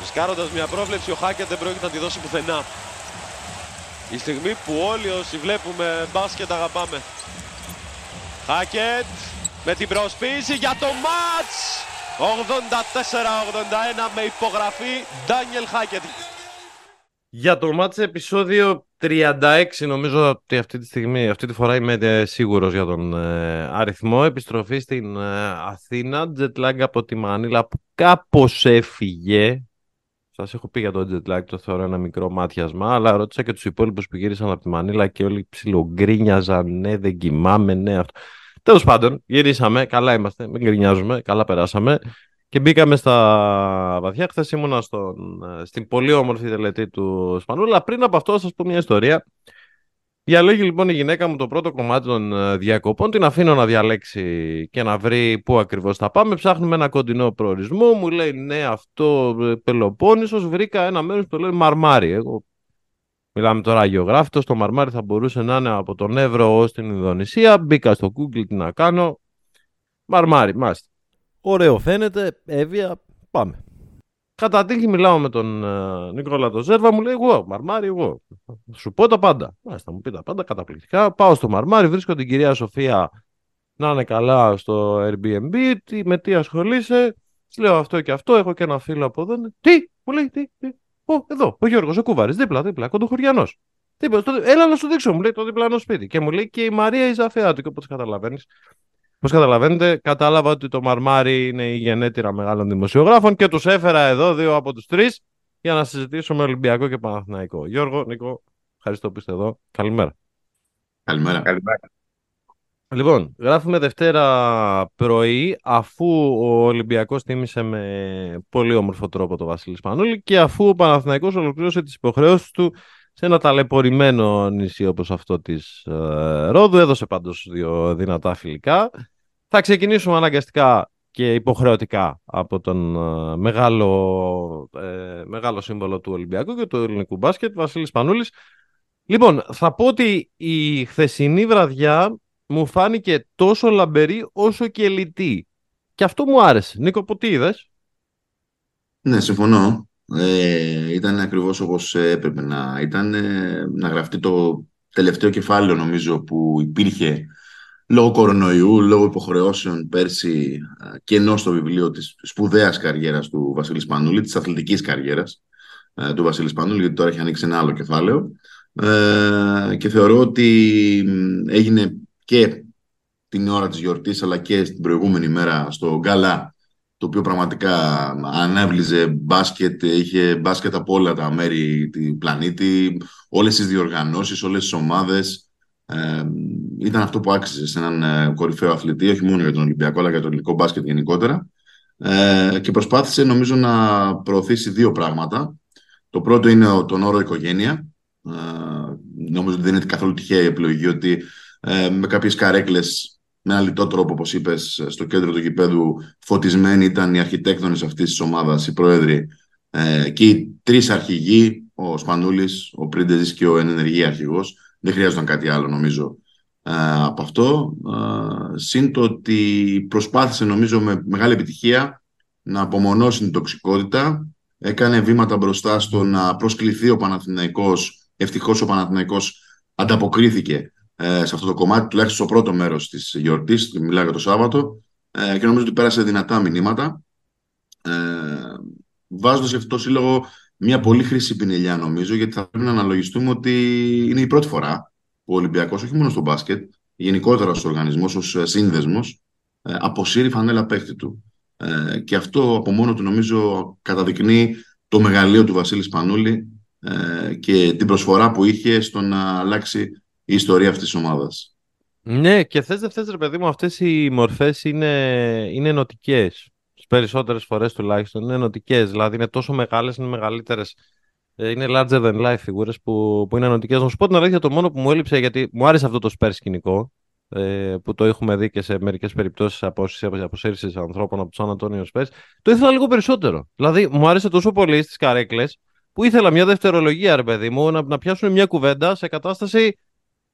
Ρισκάροντας μια πρόβλεψη, ο Χάκετ δεν πρόκειται να τη δώσει πουθενά. Η στιγμή που όλοι όσοι βλέπουμε μπάσκετ αγαπάμε. Χάκετ με την προσποίηση για το μάτς 84-81 με υπογραφή Ντάνιελ Χάκετ. Για το μάτς επεισόδιο 36 νομίζω ότι αυτή τη στιγμή, αυτή τη φορά είμαι ε, σίγουρος για τον ε, αριθμό. Επιστροφή στην ε, Αθήνα, jet lag από τη Μανίλα που κάπως έφυγε. Σας έχω πει για το jet lag, το θεωρώ ένα μικρό μάτιασμα, αλλά ρώτησα και τους υπόλοιπους που γύρισαν από τη Μανίλα και όλοι ψιλογκρίνιαζαν. Ναι, δεν κοιμάμαι, ναι, αυτό. Τέλος πάντων, γυρίσαμε, καλά είμαστε, μην γκρινιάζουμε, καλά περάσαμε. Και μπήκαμε στα βαθιά. Χθες ήμουνα στον, στην πολύ όμορφη τελετή του Σπανούλα. Πριν από αυτό, θα σας πω μια ιστορία. Διαλέγει λοιπόν η γυναίκα μου το πρώτο κομμάτι των ε, διακοπών. Την αφήνω να διαλέξει και να βρει πού ακριβώς θα πάμε. Ψάχνουμε ένα κοντινό προορισμό. Μου λέει ναι, αυτό ε, Πελοπόννησος. Βρήκα ένα μέρος που το λέει Μαρμάρι. Εγώ Μιλάμε τώρα γεωγράφητο. Το Μαρμάρι θα μπορούσε να είναι από τον Εύρο ως την Ινδονησία. Μπήκα στο Google τι να κάνω. Μαρμάρι, μάλιστα. Ωραίο φαίνεται, έβια, πάμε. Κατά τύχη μιλάω με τον uh, Νικόλα το Ζέρβα, μου λέει εγώ, Μαρμάρι, εγώ. Σου πω τα πάντα. Μάλιστα, μου πει τα πάντα καταπληκτικά. Πάω στο Μαρμάρι, βρίσκω την κυρία Σοφία να είναι καλά στο Airbnb. Τι, με τι ασχολείσαι. λέω αυτό και αυτό. Έχω και ένα φίλο από εδώ. Τι, μου λέει, τι, τι. Ω, εδώ, ο Γιώργος, ο Κούβαρη, δίπλα, δίπλα, κοντοχωριανός. Έλα να σου δείξω, μου λέει το διπλανό σπίτι. Και μου λέει και η Μαρία η Ζαφέα του. Και όπως καταλαβαίνεις, Όπως καταλαβαίνετε, κατάλαβα ότι το Μαρμάρι είναι η γενέτειρα μεγάλων δημοσιογράφων και τους έφερα εδώ δύο από τους τρεις για να συζητήσουμε Ολυμπιακό και Παναθηναϊκό. Γιώργο, Νίκο, ευχαριστώ που είστε εδώ. Καλημέρα. Καλημέρα. Καλημέρα. Λοιπόν, γράφουμε Δευτέρα πρωί αφού ο Ολυμπιακός τίμησε με πολύ όμορφο τρόπο το Βασίλη Σπανούλη και αφού ο Παναθηναϊκός ολοκλήρωσε τις υποχρεώσεις του σε ένα ταλαιπωρημένο νησί όπως αυτό της ε, Ρόδου. Έδωσε πάντως δύο δυνατά φιλικά. Θα ξεκινήσουμε αναγκαστικά και υποχρεωτικά από τον ε, μεγάλο, ε, μεγάλο σύμβολο του Ολυμπιακού και του ελληνικού μπάσκετ, Βασίλης Πανούλης. Λοιπόν, θα πω ότι η χθεσινή βραδιά μου φάνηκε τόσο λαμπερή όσο και λιτή. Και αυτό μου άρεσε. Νίκο, που τι είδες; Ναι, συμφωνώ. Ε, ήταν ακριβώς όπως έπρεπε να ήταν. Ε, να γραφτεί το τελευταίο κεφάλαιο νομίζω που υπήρχε λόγω κορονοϊού, λόγω υποχρεώσεων πέρσι ε, και ενώ στο βιβλίο της σπουδαίας καριέρας του Βασίλη Σπανούλη, της αθλητικής καριέρας ε, του Βασίλη Σπανούλη, γιατί τώρα έχει ανοίξει ένα άλλο κεφάλαιο. Ε, και θεωρώ ότι έγινε και την ώρα της γιορτής αλλά και στην προηγούμενη μέρα στο Γκάλα το οποίο πραγματικά ανέβλυζε μπάσκετ, είχε μπάσκετ από όλα τα μέρη του πλανήτη, όλες τις διοργανώσεις, όλες τις ομάδες. Ε, ήταν αυτό που άξιζε σε έναν ε, κορυφαίο αθλητή, όχι μόνο για τον Ολυμπιακό, αλλά για το ελληνικό μπάσκετ γενικότερα. Ε, και προσπάθησε νομίζω να προωθήσει δύο πράγματα. Το πρώτο είναι τον όρο οικογένεια. Ε, νομίζω ότι δεν είναι καθόλου τυχαία η επιλογή ότι ε, με κάποιες καρέκλες με ένα λιτό τρόπο, όπως είπες, στο κέντρο του γηπέδου φωτισμένοι ήταν οι αρχιτέκτονες αυτής της ομάδας, οι πρόεδροι ε, και οι τρεις αρχηγοί, ο Σπανούλης, ο Πρίντεζης και ο ενεργή αρχηγός. Δεν χρειάζονταν κάτι άλλο, νομίζω, ε, από αυτό. Ε, συν το ότι προσπάθησε, νομίζω, με μεγάλη επιτυχία να απομονώσει την τοξικότητα. Έκανε βήματα μπροστά στο να προσκληθεί ο Παναθηναϊκός. Ευτυχώς ο Παναθηναϊκός ανταποκρίθηκε ε, σε αυτό το κομμάτι, τουλάχιστον στο πρώτο μέρος της γιορτής, μιλάω για το Σάββατο, ε, και νομίζω ότι πέρασε δυνατά μηνύματα, ε, βάζοντας για αυτό το σύλλογο μια πολύ χρήσιμη πινελιά νομίζω, γιατί θα πρέπει να αναλογιστούμε ότι είναι η πρώτη φορά που ο Ολυμπιακός, όχι μόνο στο μπάσκετ, γενικότερα στο οργανισμό, ως σύνδεσμος, ε, αποσύρει φανέλα παίχτη του. Ε, και αυτό από μόνο του νομίζω καταδεικνύει το μεγαλείο του Βασίλη Σπανούλη ε, και την προσφορά που είχε στο να αλλάξει η ιστορία αυτής της ομάδας. Ναι, και θες δεν θες ρε παιδί μου, αυτές οι μορφές είναι, είναι ενωτικές. Τις περισσότερες φορές τουλάχιστον είναι ενωτικές. Δηλαδή είναι τόσο μεγάλες, είναι μεγαλύτερες. Ε, είναι larger than life φιγούρες που, που είναι ενωτικές. Να σου πω την αλήθεια, το μόνο που μου έλειψε, γιατί μου άρεσε αυτό το σπέρ σκηνικό, ε, που το έχουμε δει και σε μερικές περιπτώσεις αποσύρσεις ανθρώπων από τους Σαν Αντώνιο Σπέρς, το ήθελα λίγο περισσότερο. Δηλαδή μου άρεσε τόσο πολύ στις καρέκλες, που ήθελα μια δευτερολογία, ρε παιδί μου, να, να πιάσουν μια κουβέντα σε κατάσταση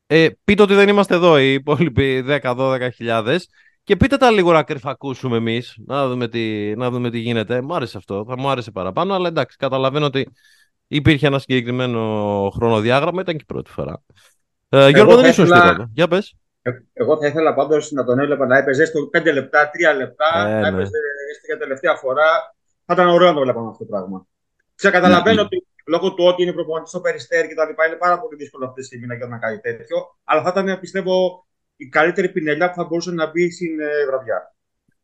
ε, πείτε ότι δεν είμαστε εδώ οι υπόλοιποι 10-12 χιλιάδες Και πείτε τα λίγο να κρυφακούσουμε εμείς, να, δούμε τι, να δούμε τι γίνεται. Μου άρεσε αυτό, θα μου άρεσε παραπάνω, αλλά εντάξει, καταλαβαίνω ότι υπήρχε ένα συγκεκριμένο χρονοδιάγραμμα, ήταν και η πρώτη φορά. Ε, Γιώργο, δεν ήσουν ήθελα... Για πες. Ε, εγώ θα ήθελα πάντως να τον έβλεπα να έπαιζε στο 5 λεπτά, 3 λεπτά, ε, να ναι. έπαιζε για τελευταία φορά. Θα ήταν ωραίο να το βλέπαμε αυτό το πράγμα. Ξεκαταλαβαίνω ναι. ότι λόγω του ότι είναι προπονητής στο περιστέρι και τα λοιπά, είναι πάρα πολύ δύσκολο αυτή τη στιγμή να κάνει κάτι τέτοιο. Αλλά θα ήταν, πιστεύω, η καλύτερη πινελιά που θα μπορούσε να μπει στην ε, βραδιά.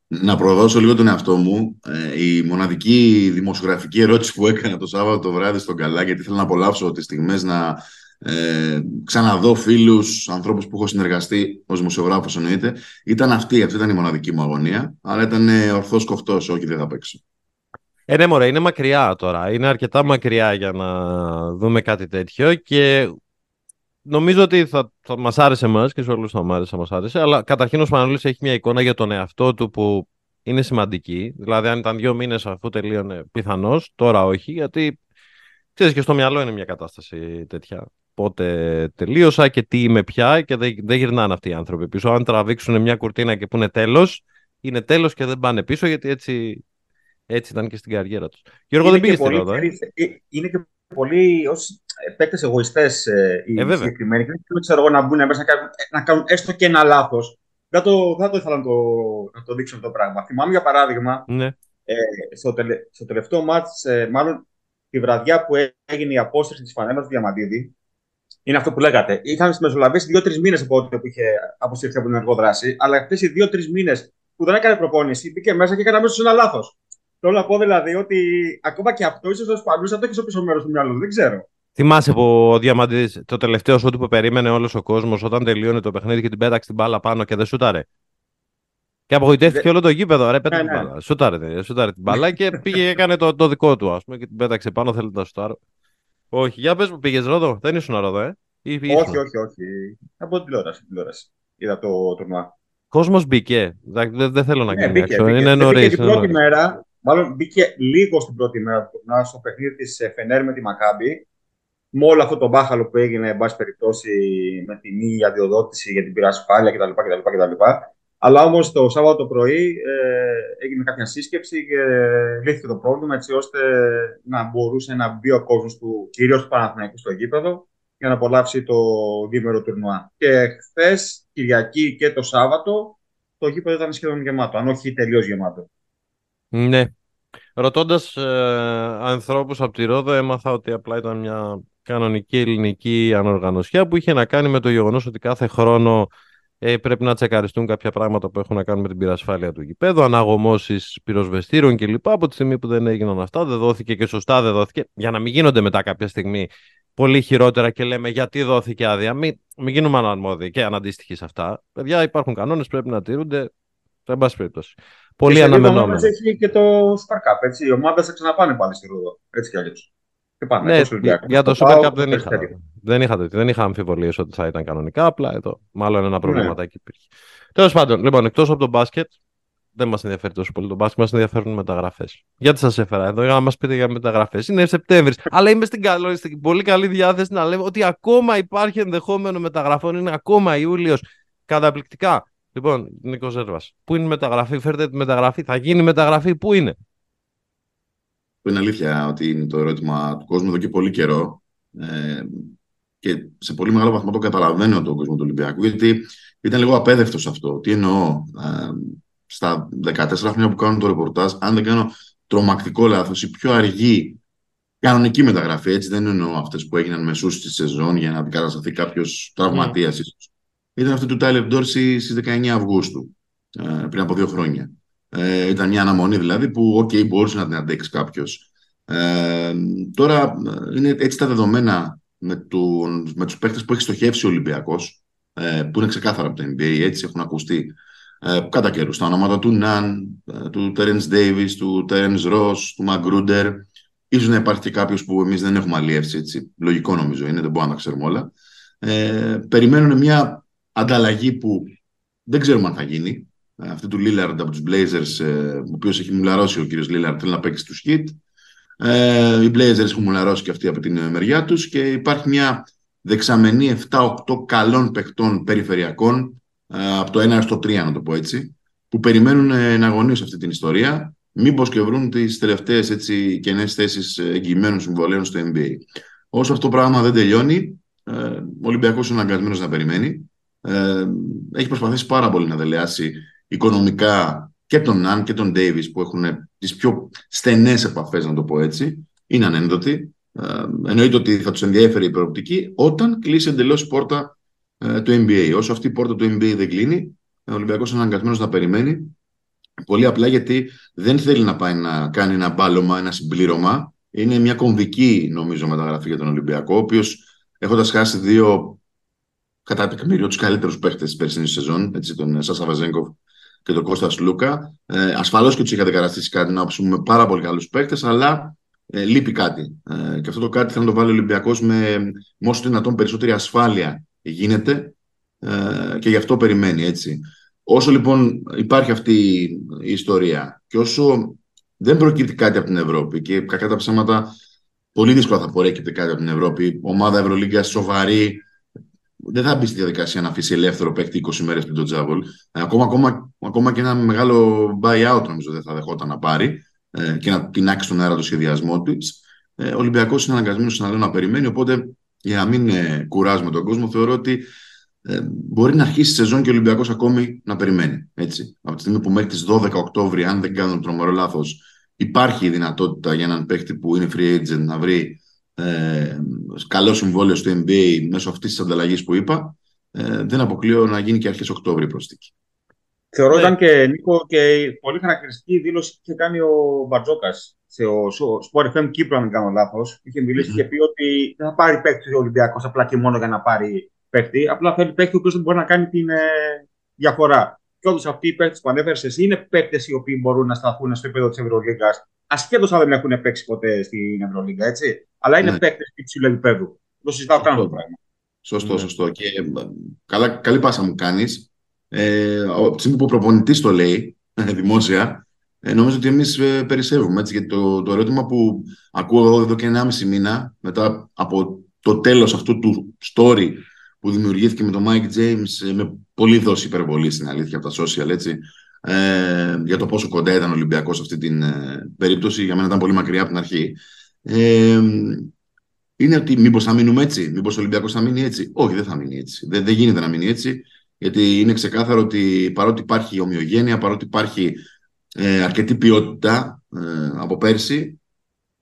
Να προδώσω λίγο τον εαυτό μου. Ε, η μοναδική δημοσιογραφική ερώτηση που έκανα το Σάββατο το βράδυ στον Καλά, γιατί ήθελα να απολαύσω τις στιγμές να ε, ξαναδώ φίλους, ανθρώπους που έχω συνεργαστεί ως δημοσιογράφος εννοείται, ήταν αυτή. Αυτή ήταν η μοναδική μου αγωνία. Αλλά ήταν ε, ορθό κοφτό, όχι δεν θα παίξω. Ε, ναι, μωρέ, είναι μακριά τώρα. Είναι αρκετά μακριά για να δούμε κάτι τέτοιο και νομίζω ότι θα, θα μας άρεσε εμάς και σε όλους θα μας άρεσε, μας άρεσε, αλλά καταρχήν ο Σπανούλης έχει μια εικόνα για τον εαυτό του που είναι σημαντική. Δηλαδή, αν ήταν δύο μήνες αφού τελείωνε πιθανώς, τώρα όχι, γιατί ξέρεις και στο μυαλό είναι μια κατάσταση τέτοια. Πότε τελείωσα και τι είμαι πια και δεν, δεν γυρνάνε αυτοί οι άνθρωποι πίσω. Αν τραβήξουν μια κουρτίνα και πούνε τέλος, είναι τέλος και δεν πάνε πίσω γιατί έτσι έτσι ήταν και στην καριέρα τους. Γιώργο, δεν πήγες στην Ελλάδα. Ε; Είναι και πολύ ως παίκτες εγωιστές ε, οι ε, συγκεκριμένοι. Και δεν ξέρω εγώ να μπουν μέσα να κάνουν, να κάνουν έστω και ένα λάθος. Δεν το, θα το ήθελα να το, να το δείξω το πράγμα. Θυμάμαι για παράδειγμα, ναι. ε, στο, τελε, στο τελευταίο μάτς, ε, μάλλον τη βραδιά που έγινε η απόσταση της φανέλα του Διαμαντίδη, είναι αυτό που λέγατε. Είχαν μεσολαβήσει δύο-τρεις μήνες από τότε που είχε αποσυρθεί από την εργοδράση, αλλά αυτέ οι δύο-τρεις μήνες που δεν έκανε προπόνηση, μπήκε μέσα και έκανε αμέσως ένα λάθος. Θέλω να πω δηλαδή ότι ακόμα και αυτό ίσως ο Σπανούλη θα το έχεις στο πίσω μέρος του μυαλού, δεν ξέρω. Θυμάσαι που ο Διαμαντής το τελευταίο σου που περίμενε όλος ο κόσμος όταν τελείωνε το παιχνίδι και την πέταξε την μπάλα πάνω και δεν σούταρε. Και απογοητεύτηκε όλο το γήπεδο. Ρε, πέτα ναι, την ναι. μπάλα. Σούταρε, σούταρε την μπάλα και πήγε και έκανε το, το δικό του, ας πούμε, και την πέταξε πάνω. Θέλει να σούταρω. Όχι, για πες που πήγες Ρόδο; Δεν ήσουν Ρόδο, ε; Ή, όχι, όχι, όχι. Από την τηλεόραση. τηλεόραση. Είδα το τουρνουά. Κόσμος μπήκε. Δεν, δεν θέλω να ναι, μπήκε, Είναι νωρίς. Την πρώτη μέρα μάλλον μπήκε λίγο στην πρώτη μέρα του τουρνά στο παιχνίδι της ε, Φενέρ με τη Μακάμπη. Με όλο αυτό το μπάχαλο που έγινε, εν πάση περιπτώσει, με τη μη αδειοδότηση για την πυρασφάλεια κτλ. κτλ, κτλ. Αλλά όμως το Σάββατο το πρωί ε, έγινε κάποια σύσκεψη και λύθηκε το πρόβλημα έτσι ώστε να μπορούσε να μπει ο κόσμος του, κυρίως του Παναθηναϊκού, στο γήπεδο για να απολαύσει το δίμερο τουρνουά. Και χθες, Κυριακή και το Σάββατο, το γήπεδο ήταν σχεδόν γεμάτο, αν όχι τελείως γεμάτο. Ναι. Ρωτώντας ε, ανθρώπους από τη Ρόδο, έμαθα ότι απλά ήταν μια κανονική ελληνική ανοργανωσιά που είχε να κάνει με το γεγονός ότι κάθε χρόνο ε, πρέπει να τσεκαριστούν κάποια πράγματα που έχουν να κάνουν με την πυρασφάλεια του γηπέδου, αναγωμώσεις πυροσβεστήρων κλπ. Από τη στιγμή που δεν έγιναν αυτά, δεν δόθηκε και σωστά δεν δόθηκε. Για να μην γίνονται μετά κάποια στιγμή πολύ χειρότερα και λέμε γιατί δόθηκε άδεια. Μην, μην γίνουμε αναρμόδιοι και αναντίστοιχοι σε αυτά. Παιδιά, υπάρχουν κανόνες, πρέπει να τηρούνται. Σε πάση περιπτώσει. Πολύ αναμενόμενο. Και έχει και το Super Cup. Έτσι. Οι ομάδες θα ξαναπάνε πάλι στη Ρούδο. Έτσι κι αλλιώς. Ναι, για το Super Cup δεν είχα, δεν είχα, δεν είχα αμφιβολίες ότι θα ήταν κανονικά. Απλά εδώ, μάλλον ένα προβληματάκι ναι. υπήρχε. Τέλος πάντων, λοιπόν, εκτός από το μπάσκετ, δεν μας ενδιαφέρει τόσο πολύ το μπάσκετ, μας ενδιαφέρουν οι μεταγραφές. Γιατί σας έφερα εδώ για να μας πείτε για μεταγραφές. Είναι Σεπτέμβρης. αλλά είμαι στην, καλή, στην πολύ καλή διάθεση να λέμε ότι ακόμα υπάρχει ενδεχόμενο μεταγραφών. Είναι ακόμα Ιούλιος. Καταπληκτικά. Λοιπόν, Νίκος Ζέρβας, πού είναι η μεταγραφή, φέρτε τη μεταγραφή, θα γίνει μεταγραφή, πού είναι; Είναι αλήθεια ότι είναι το ερώτημα του κόσμου εδώ και πολύ καιρό. Ε, και σε πολύ μεγάλο βαθμό το καταλαβαίνω τον κόσμο του Ολυμπιακού, γιατί ήταν λίγο απέδευτο αυτό. Τι εννοώ, ε, στα 14 χρόνια που κάνουν το ρεπορτάζ, αν δεν κάνω τρομακτικό λάθος, η πιο αργή κανονική μεταγραφή, έτσι δεν εννοώ αυτές που έγιναν μεσούς στη σεζόν για να αντικατασταθεί κάποιος τραυματίας, mm ήταν αυτή του Τάιλερ Ντόρση στις 19 Αυγούστου, ε, πριν από δύο χρόνια. Ε, ήταν μια αναμονή δηλαδή που, OK, μπορούσε να την αντέξει κάποιος. Ε, τώρα είναι έτσι τα δεδομένα με, του, με τους παίχτες που έχει στοχεύσει ο Ολυμπιακός, ε, που είναι ξεκάθαρα από το NBA, έτσι έχουν ακουστεί ε, κατά καιρούς. Τα ονόματα του Ναν, ε, του Terence Davis, του Terence Ross, του Magruder. Ίσως να υπάρχει και κάποιος που εμείς δεν έχουμε αλλιεύσει, έτσι. Λογικό νομίζω είναι, δεν μπορούμε να τα ξέρουμε όλα. Ε, περιμένουν μια ανταλλαγή που δεν ξέρουμε αν θα γίνει. Ε, αυτή του Λίλαρντ από τους Blazers, ε, ο οποίος έχει μουλαρώσει ο κύριος Λίλαρντ, θέλει να παίξει τους Heat. Ε, οι Blazers έχουν μουλαρώσει και αυτοί από την μεριά τους και υπάρχει μια δεξαμενή 7-8 καλών παιχτών περιφερειακών από το 1 στο 3, να το πω έτσι. που περιμένουν εναγωνίω αυτή την ιστορία, μήπως και βρουν τις τελευταίες κενές θέσεις εγγυημένων συμβολέων στο NBA. Όσο αυτό το πράγμα δεν τελειώνει, ε, ο Ολυμπιακός είναι αναγκασμένος να περιμένει. Ε, έχει προσπαθήσει πάρα πολύ να δελεάσει οικονομικά και τον Ναν και τον Ντέιβι που έχουν τις πιο στενές επαφές, να το πω έτσι. Είναι ανένδοτοι. Ε, εννοείται ότι θα τους ενδιαφέρει η προοπτική όταν κλείσει εντελώς η πόρτα ε, του NBA. Όσο αυτή η πόρτα του NBA δεν κλείνει, ο Ολυμπιακός είναι αναγκασμένος να περιμένει. Πολύ απλά γιατί δεν θέλει να πάει να κάνει ένα μπάλωμα, ένα συμπλήρωμα. Είναι μια κομβική, νομίζω, μεταγραφή για τον Ολυμπιακό, ο οποίος έχοντας χάσει δύο κατά τεκμήριο τους καλύτερους παίχτες της περσινής σεζόν, έτσι, τον Σάσα Βαζέγκοφ και τον Κώστας Λούκα. Ε, Ασφαλώς και τους είχε αντικαταστήσει κάτι να με πάρα πολύ καλούς παίχτες, αλλά ε, λείπει κάτι. Ε, και αυτό το κάτι θα το βάλει ο Ολυμπιακός με, με όσο δυνατόν περισσότερη ασφάλεια γίνεται ε, και γι' αυτό περιμένει έτσι. Όσο λοιπόν υπάρχει αυτή η ιστορία και όσο δεν προκύπτει κάτι από την Ευρώπη και κακά τα ψέματα πολύ δύσκολα θα προκύπτει κάτι από την Ευρώπη, ομάδα Ευρωλίγκα σοβαρή, δεν θα μπει στη διαδικασία να αφήσει ελεύθερο παίκτη 20 μέρες πριν τον Τζάβολ. Ε, ακόμα, ακόμα, ακόμα και ένα μεγάλο buyout νομίζω δεν θα δεχόταν να πάρει ε, και να πεινάξει στον αέρα το σχεδιασμό της. Ε, ο Ολυμπιακός είναι αναγκασμένος να, να περιμένει. Οπότε για να μην ε, κουράζουμε τον κόσμο, θεωρώ ότι ε, μπορεί να αρχίσει η σεζόν και ο Ολυμπιακός ακόμη να περιμένει. Έτσι. Από τη στιγμή που μέχρι τις 12 Οκτώβρη, αν δεν κάνω τρομερό λάθος, υπάρχει η δυνατότητα για έναν παίκτη που είναι free agent να βρει ε, καλό συμβόλαιο στο NBA μέσω αυτής της ανταλλαγής που είπα, ε, δεν αποκλείω να γίνει και αρχές Οκτώβρη προσθήκη. Θεωρώ ναι. ήταν και Νίκο και πολύ χαρακτηριστική δήλωση που είχε κάνει ο Μπαρτζόκας σε ο Sport FM Κύπρο, αν δεν κάνω λάθος. Είχε μιλήσει και πει ότι δεν θα πάρει παίκτη ο Ολυμπιακός απλά και μόνο για να πάρει παίκτη. Απλά θέλει παίκτη ο οποίος μπορεί να κάνει την ε, διαφορά. Και όντω αυτοί οι παίκτες που ανέφερες εσύ είναι παίκτες οι οποίοι μπορούν να σταθούν στο επίπεδο της Ευρωλίγκας, ασχέτως αν δεν έχουν παίξει ποτέ στην Ευρωλίγκα, έτσι. Αλλά είναι ναι. παίκτες υψηλού επίπεδου. Το συζητάω καν το πράγμα. Σωστό, ναι. σωστό. Και ε, καλά, καλή πάσα μου κάνεις. Ε, από τη στιγμή που ο προπονητής το λέει ε, δημόσια, ε, νομίζω ότι εμείς ε, περισσεύουμε. Έτσι, γιατί το, το ερώτημα που ακούω εγώ εδώ και 1,5 μήνα, μετά από το τέλος αυτού του story που δημιουργήθηκε με τον Mike James, ε, με πολύ δόση υπερβολή στην αλήθεια από τα social, έτσι, ε, για το πόσο κοντά ήταν ο Ολυμπιακός σε αυτή την ε, περίπτωση. Για μένα ήταν πολύ μακριά από την αρχή. Ε, είναι ότι μήπως θα μείνουμε έτσι, μήπως ο Ολυμπιακός θα μείνει έτσι. Όχι, δεν θα μείνει έτσι. Δεν, δεν γίνεται να μείνει έτσι, γιατί είναι ξεκάθαρο ότι παρότι υπάρχει ομοιογένεια, παρότι υπάρχει ε, αρκετή ποιότητα ε, από πέρσι,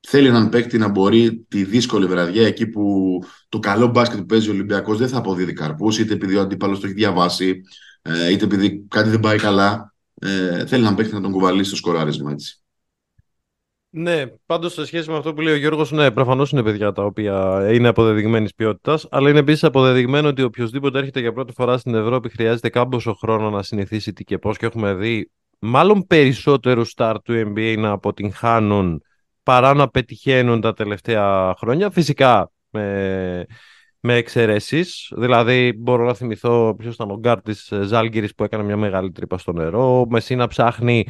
θέλει έναν παίκτη να μπορεί τη δύσκολη βραδιά εκεί που το καλό μπάσκετ που παίζει ο Ολυμπιακός δεν θα αποδίδει καρπούς, είτε επειδή ο αντίπαλος το έχει διαβάσει, ε, είτε επειδή κάτι δεν πάει καλά. Ε, θέλει έναν παίκτη να τον κουβαλήσει στο σκοράρισμα έτσι. Ναι, πάντως σε σχέση με αυτό που λέει ο Γιώργος, ναι, προφανώς είναι παιδιά τα οποία είναι αποδεδειγμένης ποιότητας, αλλά είναι επίσης αποδεδειγμένο ότι οποιοσδήποτε έρχεται για πρώτη φορά στην Ευρώπη χρειάζεται κάμποσο χρόνος να συνηθίσει τι και πώς και έχουμε δει μάλλον περισσότερους σταρ του NBA να αποτυγχάνουν παρά να πετυχαίνουν τα τελευταία χρόνια. Φυσικά με, με εξαιρέσεις. Δηλαδή, μπορώ να θυμηθώ ποιος ήταν ο γκάρ τη Ζάλγκυρης που έκανε μια μεγάλη τρύπα στο νερό. Ο Μεσίνα ψάχνει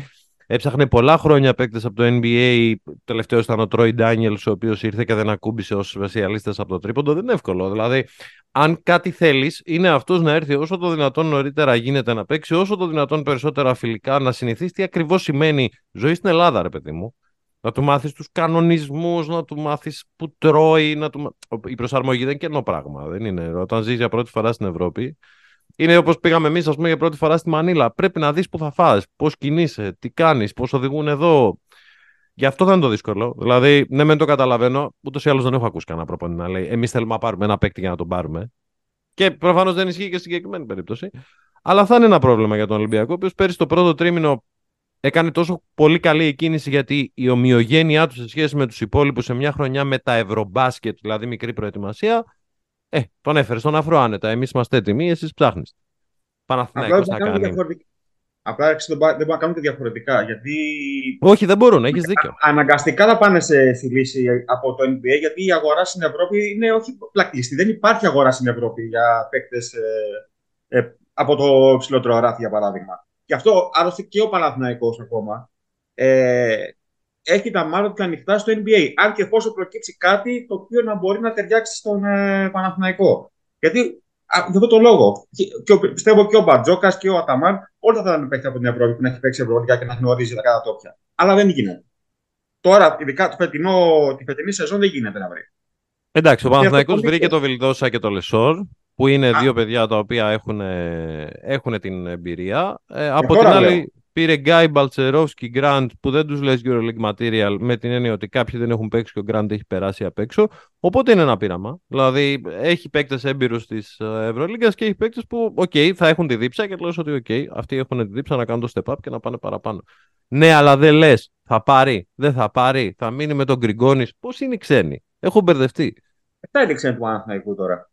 Έψαχνε πολλά χρόνια παίκτες από το NBA. Τελευταίος ήταν ο Τρόι Ντάνιελ, ο οποίος ήρθε και δεν ακούμπησε ως σπεσιαλίστε από το τρίποντο. Δεν είναι εύκολο. Δηλαδή, αν κάτι θέλεις, είναι αυτός να έρθει όσο το δυνατόν νωρίτερα γίνεται να παίξει, όσο το δυνατόν περισσότερα φιλικά, να συνηθίσει τι ακριβώς σημαίνει ζωή στην Ελλάδα, ρε παιδί μου. Να του μάθεις τους κανονισμούς, να του μάθεις που τρώει. Να του... Η προσαρμογή δεν είναι κενό πράγμα. Δεν είναι. Όταν ζεις για πρώτη φορά στην Ευρώπη, είναι όπως πήγαμε εμείς, ας πούμε, για πρώτη φορά στη Μανίλα. Πρέπει να δεις που θα φας, πώς κινείσαι, τι κάνεις, πώς οδηγούν εδώ. Γι' αυτό δεν είναι το δύσκολο. Δηλαδή, ναι, δεν το καταλαβαίνω. Ούτως ή άλλως δεν έχω ακούσει κανένα προπονητή να λέει Εμείς θέλουμε να πάρουμε ένα παίκτη για να τον πάρουμε. Και προφανώς δεν ισχύει και στην συγκεκριμένη περίπτωση. Αλλά θα είναι ένα πρόβλημα για τον Ολυμπιακό, ο οποίος πέρυσι το πρώτο τρίμηνο έκανε τόσο πολύ καλή εκκίνηση γιατί η ομοιογένειά του σε σχέση με τους υπόλοιπους σε μια χρονιά με τα ευρωμπάσκετ, δηλαδή μικρή προετοιμασία, ε, τον έφερε στον αφρό άνετα. Εμείς είμαστε έτοιμοι, εσείς ψάχνεις. Παναθηναϊκός να κάνει. Απλά δεν μπορούν να κάνουν και διαφορετικά. Γιατί... Όχι, δεν μπορούν, έχεις δίκιο. Αναγκαστικά θα πάνε σε, στη λύση από το NBA, γιατί η αγορά στην Ευρώπη είναι όχι πλακλειστή. Δεν υπάρχει αγορά στην Ευρώπη για παίκτες ε, ε, από το ψηλότερο ράφι, για παράδειγμα. Γι' αυτό άλλωστε και ο Παναθηναϊκός ακόμα ε, έχει τα μάτια του ανοιχτά στο NBA. Αν και εφόσον προκύψει κάτι το οποίο να μπορεί να ταιριάξει στον ε, Παναθηναϊκό. Γιατί για αυτό το λόγο. Και, και, πιστεύω και ο Μπαρτζόκας και ο Αταμάν, όλοι θα θέλουν παίξει από την Ευρώπη που να έχει παίξει Ευρώπη και να γνωρίζει τα κατατόπια. Αλλά δεν γίνεται. Τώρα, ειδικά το φετινό, τη φετινή σεζόν δεν γίνεται να βρει. Εντάξει, ο Παναθηναϊκός βρήκε το Βιλντόσα και το Λεσόρ, που είναι δύο παιδιά τα οποία έχουν, έχουν την εμπειρία. Ε, από την άλλη, πήρε Γκάι Μπαλτσερόφσκι Γκραντ, που δεν τους λες EuroLeague Material, με την έννοια ότι κάποιοι δεν έχουν παίξει και ο Γκραντ έχει περάσει απ' έξω. Οπότε είναι ένα πείραμα. Δηλαδή, έχει παίκτες έμπειρους της ε, Ευρωλίγκας και έχει παίκτες που, OK, okay, θα έχουν τη δίψα και λες ότι, OK, okay, αυτοί έχουν τη δίψα να κάνουν το step up και να πάνε παραπάνω. Ναι, αλλά δεν λες, θα πάρει, δεν θα πάρει, θα μείνει με τον Γκριγκόνης. Πώς είναι οι ξένοι; Έχω μπερδευτεί. Αυτά είναι ξένοι του Παναθηναϊκού τώρα.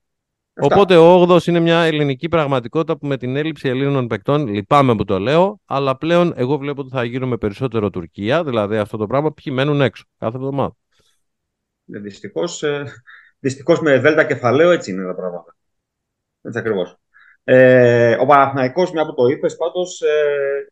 Οπότε ο 8 είναι μια ελληνική πραγματικότητα που με την έλλειψη Ελλήνων παικτών, λυπάμαι που το λέω, αλλά πλέον εγώ βλέπω ότι θα γίνουμε περισσότερο Τουρκία, δηλαδή αυτό το πράγμα, ποιοι μένουν έξω κάθε εβδομάδα. Ε, Δυστυχώς ε, δυστυχώς με δέλτα κεφαλαίο έτσι είναι τα πράγματα. Έτσι ακριβώς. Ε, ο Παναθηναϊκός, μια που το είπες, πάντως ε,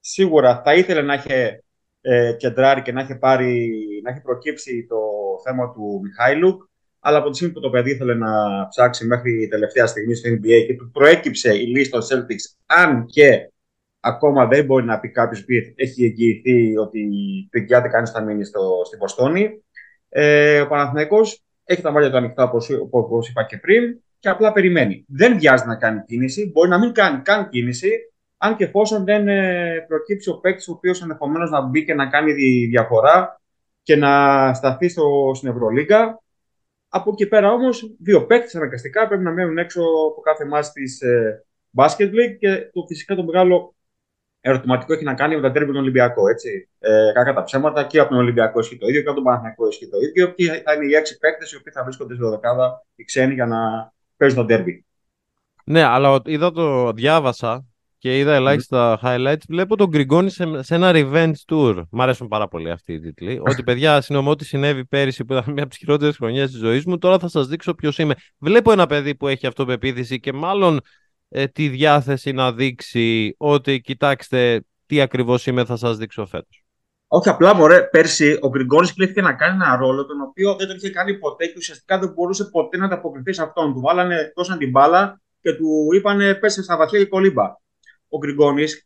σίγουρα θα ήθελε να έχει ε, κεντράρει και να έχει, πάρει, να έχει προκύψει το θέμα του Μιχάηλουκ αλλά από τη στιγμή που το παιδί ήθελε να ψάξει μέχρι τελευταία στιγμή στο NBA και του προέκυψε η λίστα των Celtics, αν και ακόμα δεν μπορεί να πει κάποιος που έχει εγγυηθεί ότι δικαιάται κανείς θα μείνει στο, στην Ποστόνη. Ε, ο Παναθηναϊκός έχει τα μάτια του ανοιχτά, όπως είπα και πριν, και απλά περιμένει. Δεν βιάζει να κάνει κίνηση, μπορεί να μην κάνει καν κίνηση, αν και εφόσον δεν ε, προκύψει ο παίκτης ο οποίος ενδεχομένως να μπει και να κάνει τη διαφορά και να σταθεί στο, στην Ευρωλίγκα. Από εκεί πέρα όμως, δύο παίκτες αναγκαστικά πρέπει να μένουν έξω από κάθε μάτι της ε, Basket League και το φυσικά το μεγάλο ερωτηματικό έχει να κάνει με τα τέρμι του Ολυμπιακό. Έτσι. Ε, κακά τα ψέματα και από τον Ολυμπιακό ισχύει το ίδιο και από τον Παναθηναϊκό ισχύει το ίδιο. Ποιοι θα είναι οι έξι παίκτες οι οποίοι θα βρίσκονται στη δεκάδα οι ξένοι για να παίζουν το τέρμι. Ναι, αλλά είδα το διάβασα και είδα ελάχιστα mm. highlights. Βλέπω τον Γκριγκόνη σε, σε, ένα revenge tour. Μ' αρέσουν πάρα πολύ αυτοί οι τίτλοι. ότι παιδιά, συγγνώμη, ό,τι συνέβη πέρυσι που ήταν μια από τις χειρότερες χρονιές της ζωής μου, τώρα θα σας δείξω ποιος είμαι. Βλέπω ένα παιδί που έχει αυτοπεποίθηση και μάλλον ε, τη διάθεση να δείξει ότι κοιτάξτε τι ακριβώς είμαι, θα σας δείξω φέτος. Όχι απλά, μωρέ, πέρσι ο Γκριγκόνης κλείθηκε να κάνει ένα ρόλο τον οποίο δεν τον είχε κάνει ποτέ και ουσιαστικά δεν μπορούσε ποτέ να ανταποκριθεί σε αυτόν. Του βάλανε, δώσαν την μπάλα και του είπανε πέσε στα βαθιά και κολύμπα ο Γκριγκόνης.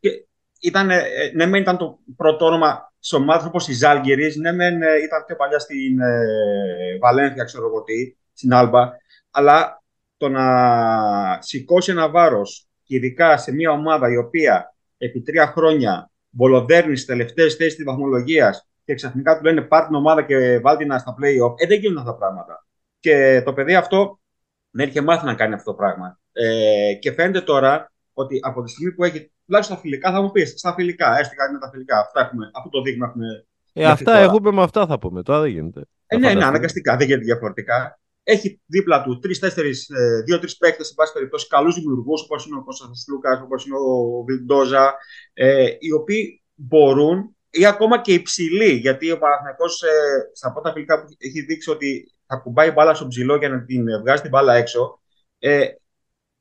Ήταν, ε, ναι, μεν ήταν το πρώτο όνομα σε ομάδα όπως η Ζάλγκερη, ναι, μεν ε, ήταν πιο παλιά στην ε, Βαλένθια, ξέρω εγώ τι, στην Άλμπα, αλλά το να σηκώσει ένα βάρος, ειδικά σε μια ομάδα η οποία επί τρία χρόνια βολοδέρνει στις τελευταίες θέσεις της βαθμολογίας και ξαφνικά του λένε πάρει την ομάδα και βάλει την στα playoff, ε, δεν γίνουν αυτά τα πράγματα. Και το παιδί αυτό δεν είχε μάθει να κάνει αυτό το πράγμα. Ε, και φαίνεται τώρα ότι από τη στιγμή που έχει τουλάχιστον στα φιλικά, θα μου πεις στα φιλικά, έστω κάτι με τα φιλικά. Αυτά έχουμε, αυτό το δείγμα έχουμε. Ε, αυτά έχουμε με αυτά θα πούμε. Τώρα δεν γίνεται. Ε, ναι, ναι, αναγκαστικά δεν γίνεται διαφορετικά. Έχει δίπλα του τρει-τέσσερι, ε, δύο-τρεις παίκτες, σε πάση περιπτώσει, καλούς δημιουργούς, όπως είναι ο Κώστα Λούκας, όπως είναι ο Βιλντόζα, ε, οι οποίοι μπορούν ή ακόμα και υψηλοί, γιατί ο Παναθυνακό ε, στα πρώτα φιλικά που έχει δείξει ότι θα κουμπάει μπάλα στο ψηλό για να την βγάζει την μπάλα έξω, ε,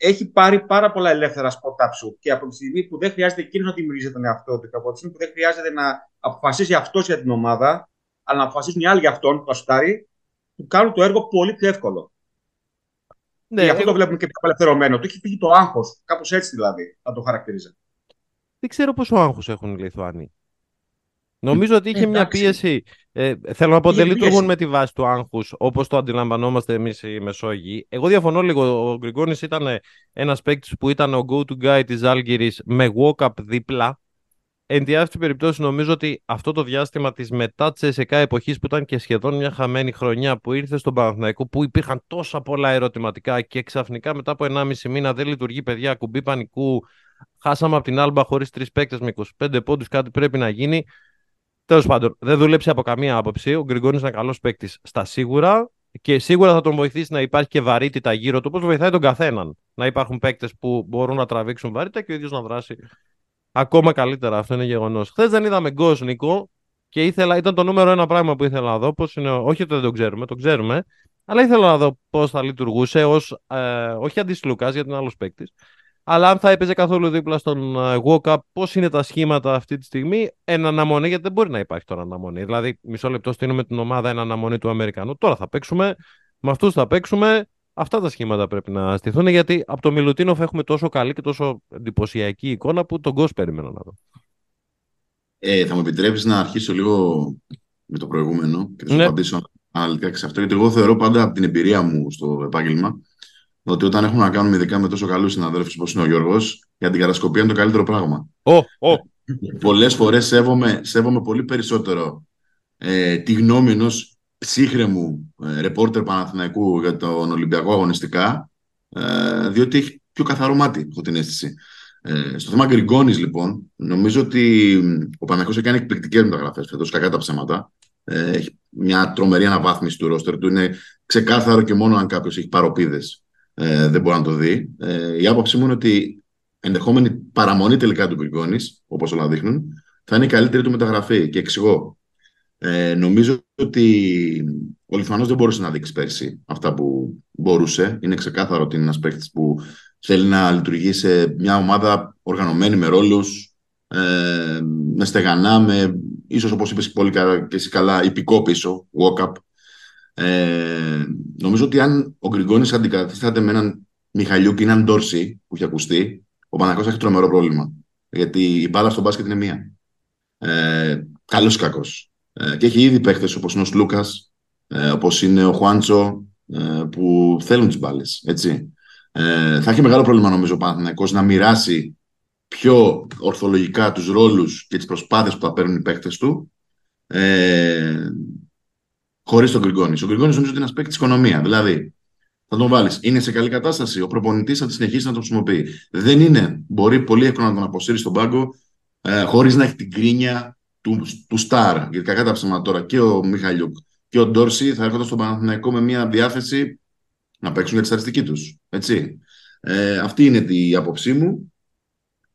έχει πάρει πάρα πολλά ελεύθερα σποτά σου και από τη στιγμή που δεν χρειάζεται εκείνος να δημιουργήσει τον εαυτό του και από τη στιγμή που δεν χρειάζεται να αποφασίσει αυτός για την ομάδα, αλλά να αποφασίσουν οι άλλοι για αυτόν, το αστάρι, του κάνουν το έργο πολύ πιο εύκολο. Ναι, και αυτό εγώ... το βλέπουμε και πιο απελευθερωμένο. Του έχει φύγει το άγχος, κάπως έτσι δηλαδή, θα το χαρακτηρίζει. Δεν ξέρω πόσο άγχος έχουν οι Λιθουανοί. Νομίζω ότι είχε μια πίεση. Ε, θέλω να πω δεν λειτουργούν με τη βάση του άγχους όπως το αντιλαμβανόμαστε εμείς οι Μεσόγειοι. Εγώ διαφωνώ λίγο. Ο Γκριγκόνης ήταν ένας παίκτης που ήταν ο go-to guy της Άλγηρης με walk-up δίπλα. Εν τη αυτή περιπτώσει, νομίζω ότι αυτό το διάστημα της μετά Τσεσεκά εποχής που ήταν και σχεδόν μια χαμένη χρονιά που ήρθε στον Παναθηναϊκό, που υπήρχαν τόσα πολλά ερωτηματικά και ξαφνικά μετά από 1,5 μήνα δεν λειτουργεί, παιδιά, κουμπί πανικού. Χάσαμε από την άλμπα χωρίς τρεις παίκτες με 25 πόντους, κάτι πρέπει να γίνει. Τέλος πάντων, δεν δούλεψε από καμία άποψη. Ο Γκριγκόνης είναι καλός παίκτης στα σίγουρα και σίγουρα θα τον βοηθήσει να υπάρχει και βαρύτητα γύρω του, όπως βοηθάει τον καθέναν. Να υπάρχουν παίκτες που μπορούν να τραβήξουν βαρύτητα και ο ίδιος να δράσει ακόμα καλύτερα. Αυτό είναι γεγονός. Χθες δεν είδαμε γκο, Νικό, και ήθελα, ήταν το νούμερο ένα πράγμα που ήθελα να δω. Πώς είναι, όχι ότι δεν το ξέρουμε, το ξέρουμε, αλλά ήθελα να δω πώς θα λειτουργούσε ως. Ε, όχι αντίστοιχο γιατί είναι άλλος παίκτης αλλά αν θα έπαιζε καθόλου δίπλα στον walk-up, ε, πώς είναι τα σχήματα αυτή τη στιγμή, ένα αναμονή, γιατί δεν μπορεί να υπάρχει τώρα αναμονή. Δηλαδή, μισό λεπτό στείλουμε την ομάδα ένα αναμονή του Αμερικανού. Τώρα θα παίξουμε, με αυτούς θα παίξουμε. Αυτά τα σχήματα πρέπει να στηθούν γιατί από το Μιλουτίνοφ έχουμε τόσο καλή και τόσο εντυπωσιακή εικόνα που τον Γκος περίμενα να δω. Ε, θα μου επιτρέψεις να αρχίσω λίγο με το προηγούμενο και θα σου ναι. απαντήσω αναλυτικά και σε αυτό. Γιατί εγώ θεωρώ πάντα από την εμπειρία μου στο επάγγελμα ότι όταν έχουμε να κάνουμε ειδικά με τόσο καλούς συναδέλφους όπως είναι ο Γιώργος, η αντικατασκοπία είναι το καλύτερο πράγμα. Oh, oh. Πολλές φορές σέβομαι, σέβομαι πολύ περισσότερο ε, τη γνώμη ενός ψύχρεμου ε, ρεπόρτερ Παναθηναϊκού για τον Ολυμπιακό αγωνιστικά, ε, διότι έχει πιο καθαρό μάτι, έχω την αίσθηση. Ε, στο θέμα Γκριγκόνης, λοιπόν, νομίζω ότι ο Παναθηναϊκός έχει κάνει εκπληκτικές μεταγραφές φέτος, κακά τα ψέματα. Ε, έχει μια τρομερή αναβάθμιση του ρόστερ του. Είναι ξεκάθαρο και μόνο αν κάποιος έχει παροπίδες ε, δεν μπορεί να το δει. Ε, η άποψή μου είναι ότι ενδεχόμενη παραμονή τελικά του Γκριγκόνης, όπως όλα δείχνουν, θα είναι η καλύτερη του μεταγραφή. Και εξηγώ. Ε, νομίζω ότι ο Λιθουανός δεν μπορούσε να δείξει πέρσι αυτά που μπορούσε. Είναι ξεκάθαρο ότι είναι ένας παίκτης που θέλει να λειτουργεί σε μια ομάδα οργανωμένη με ρόλους, ε, με στεγανά, με ίσως όπως είπες πολύ καλά και εσύ καλά, υπηκό πίσω, walk-up. Ε, νομίζω ότι αν ο Γκριγκόνης αντικαταστάται με έναν Μιχαλιούκ ή έναν Ντόρση που έχει ακουστεί, ο Παναγό έχει τρομερό πρόβλημα. Γιατί η μπάλα στο μπάσκετ είναι μία. Ε, Καλός ή κακός. Ε, και έχει ήδη παίχτες όπως είναι ο Λούκα, ε, όπως είναι ο Χουάντσο, ε, που θέλουν τις μπάλες. Ε, θα έχει μεγάλο πρόβλημα νομίζω ο Παναθηναϊκός να μοιράσει πιο ορθολογικά τους ρόλους και τις προσπάθειες που θα παίρνουν οι παίκτες του ε, χωρίς τον Γκριγκόνης. Ο Γκριγκόνης νομίζω ότι είναι ένας παίκτης οικονομία. Δηλαδή, θα τον βάλεις. Είναι σε καλή κατάσταση. Ο προπονητής θα τη συνεχίσει να τον χρησιμοποιεί. Δεν είναι. Μπορεί πολύ εύκολα να τον αποσύρεις στον πάγκο ε, χωρίς να έχει την κρίνια του, του Σταρ. Γιατί κακά τα ψέματα τώρα και ο Μιχαλιούκ και ο Ντόρση θα έρχονται στον Παναθηναϊκό με μια διάθεση να παίξουν για τη σταριστική τους. Ε, αυτή είναι η άποψή μου.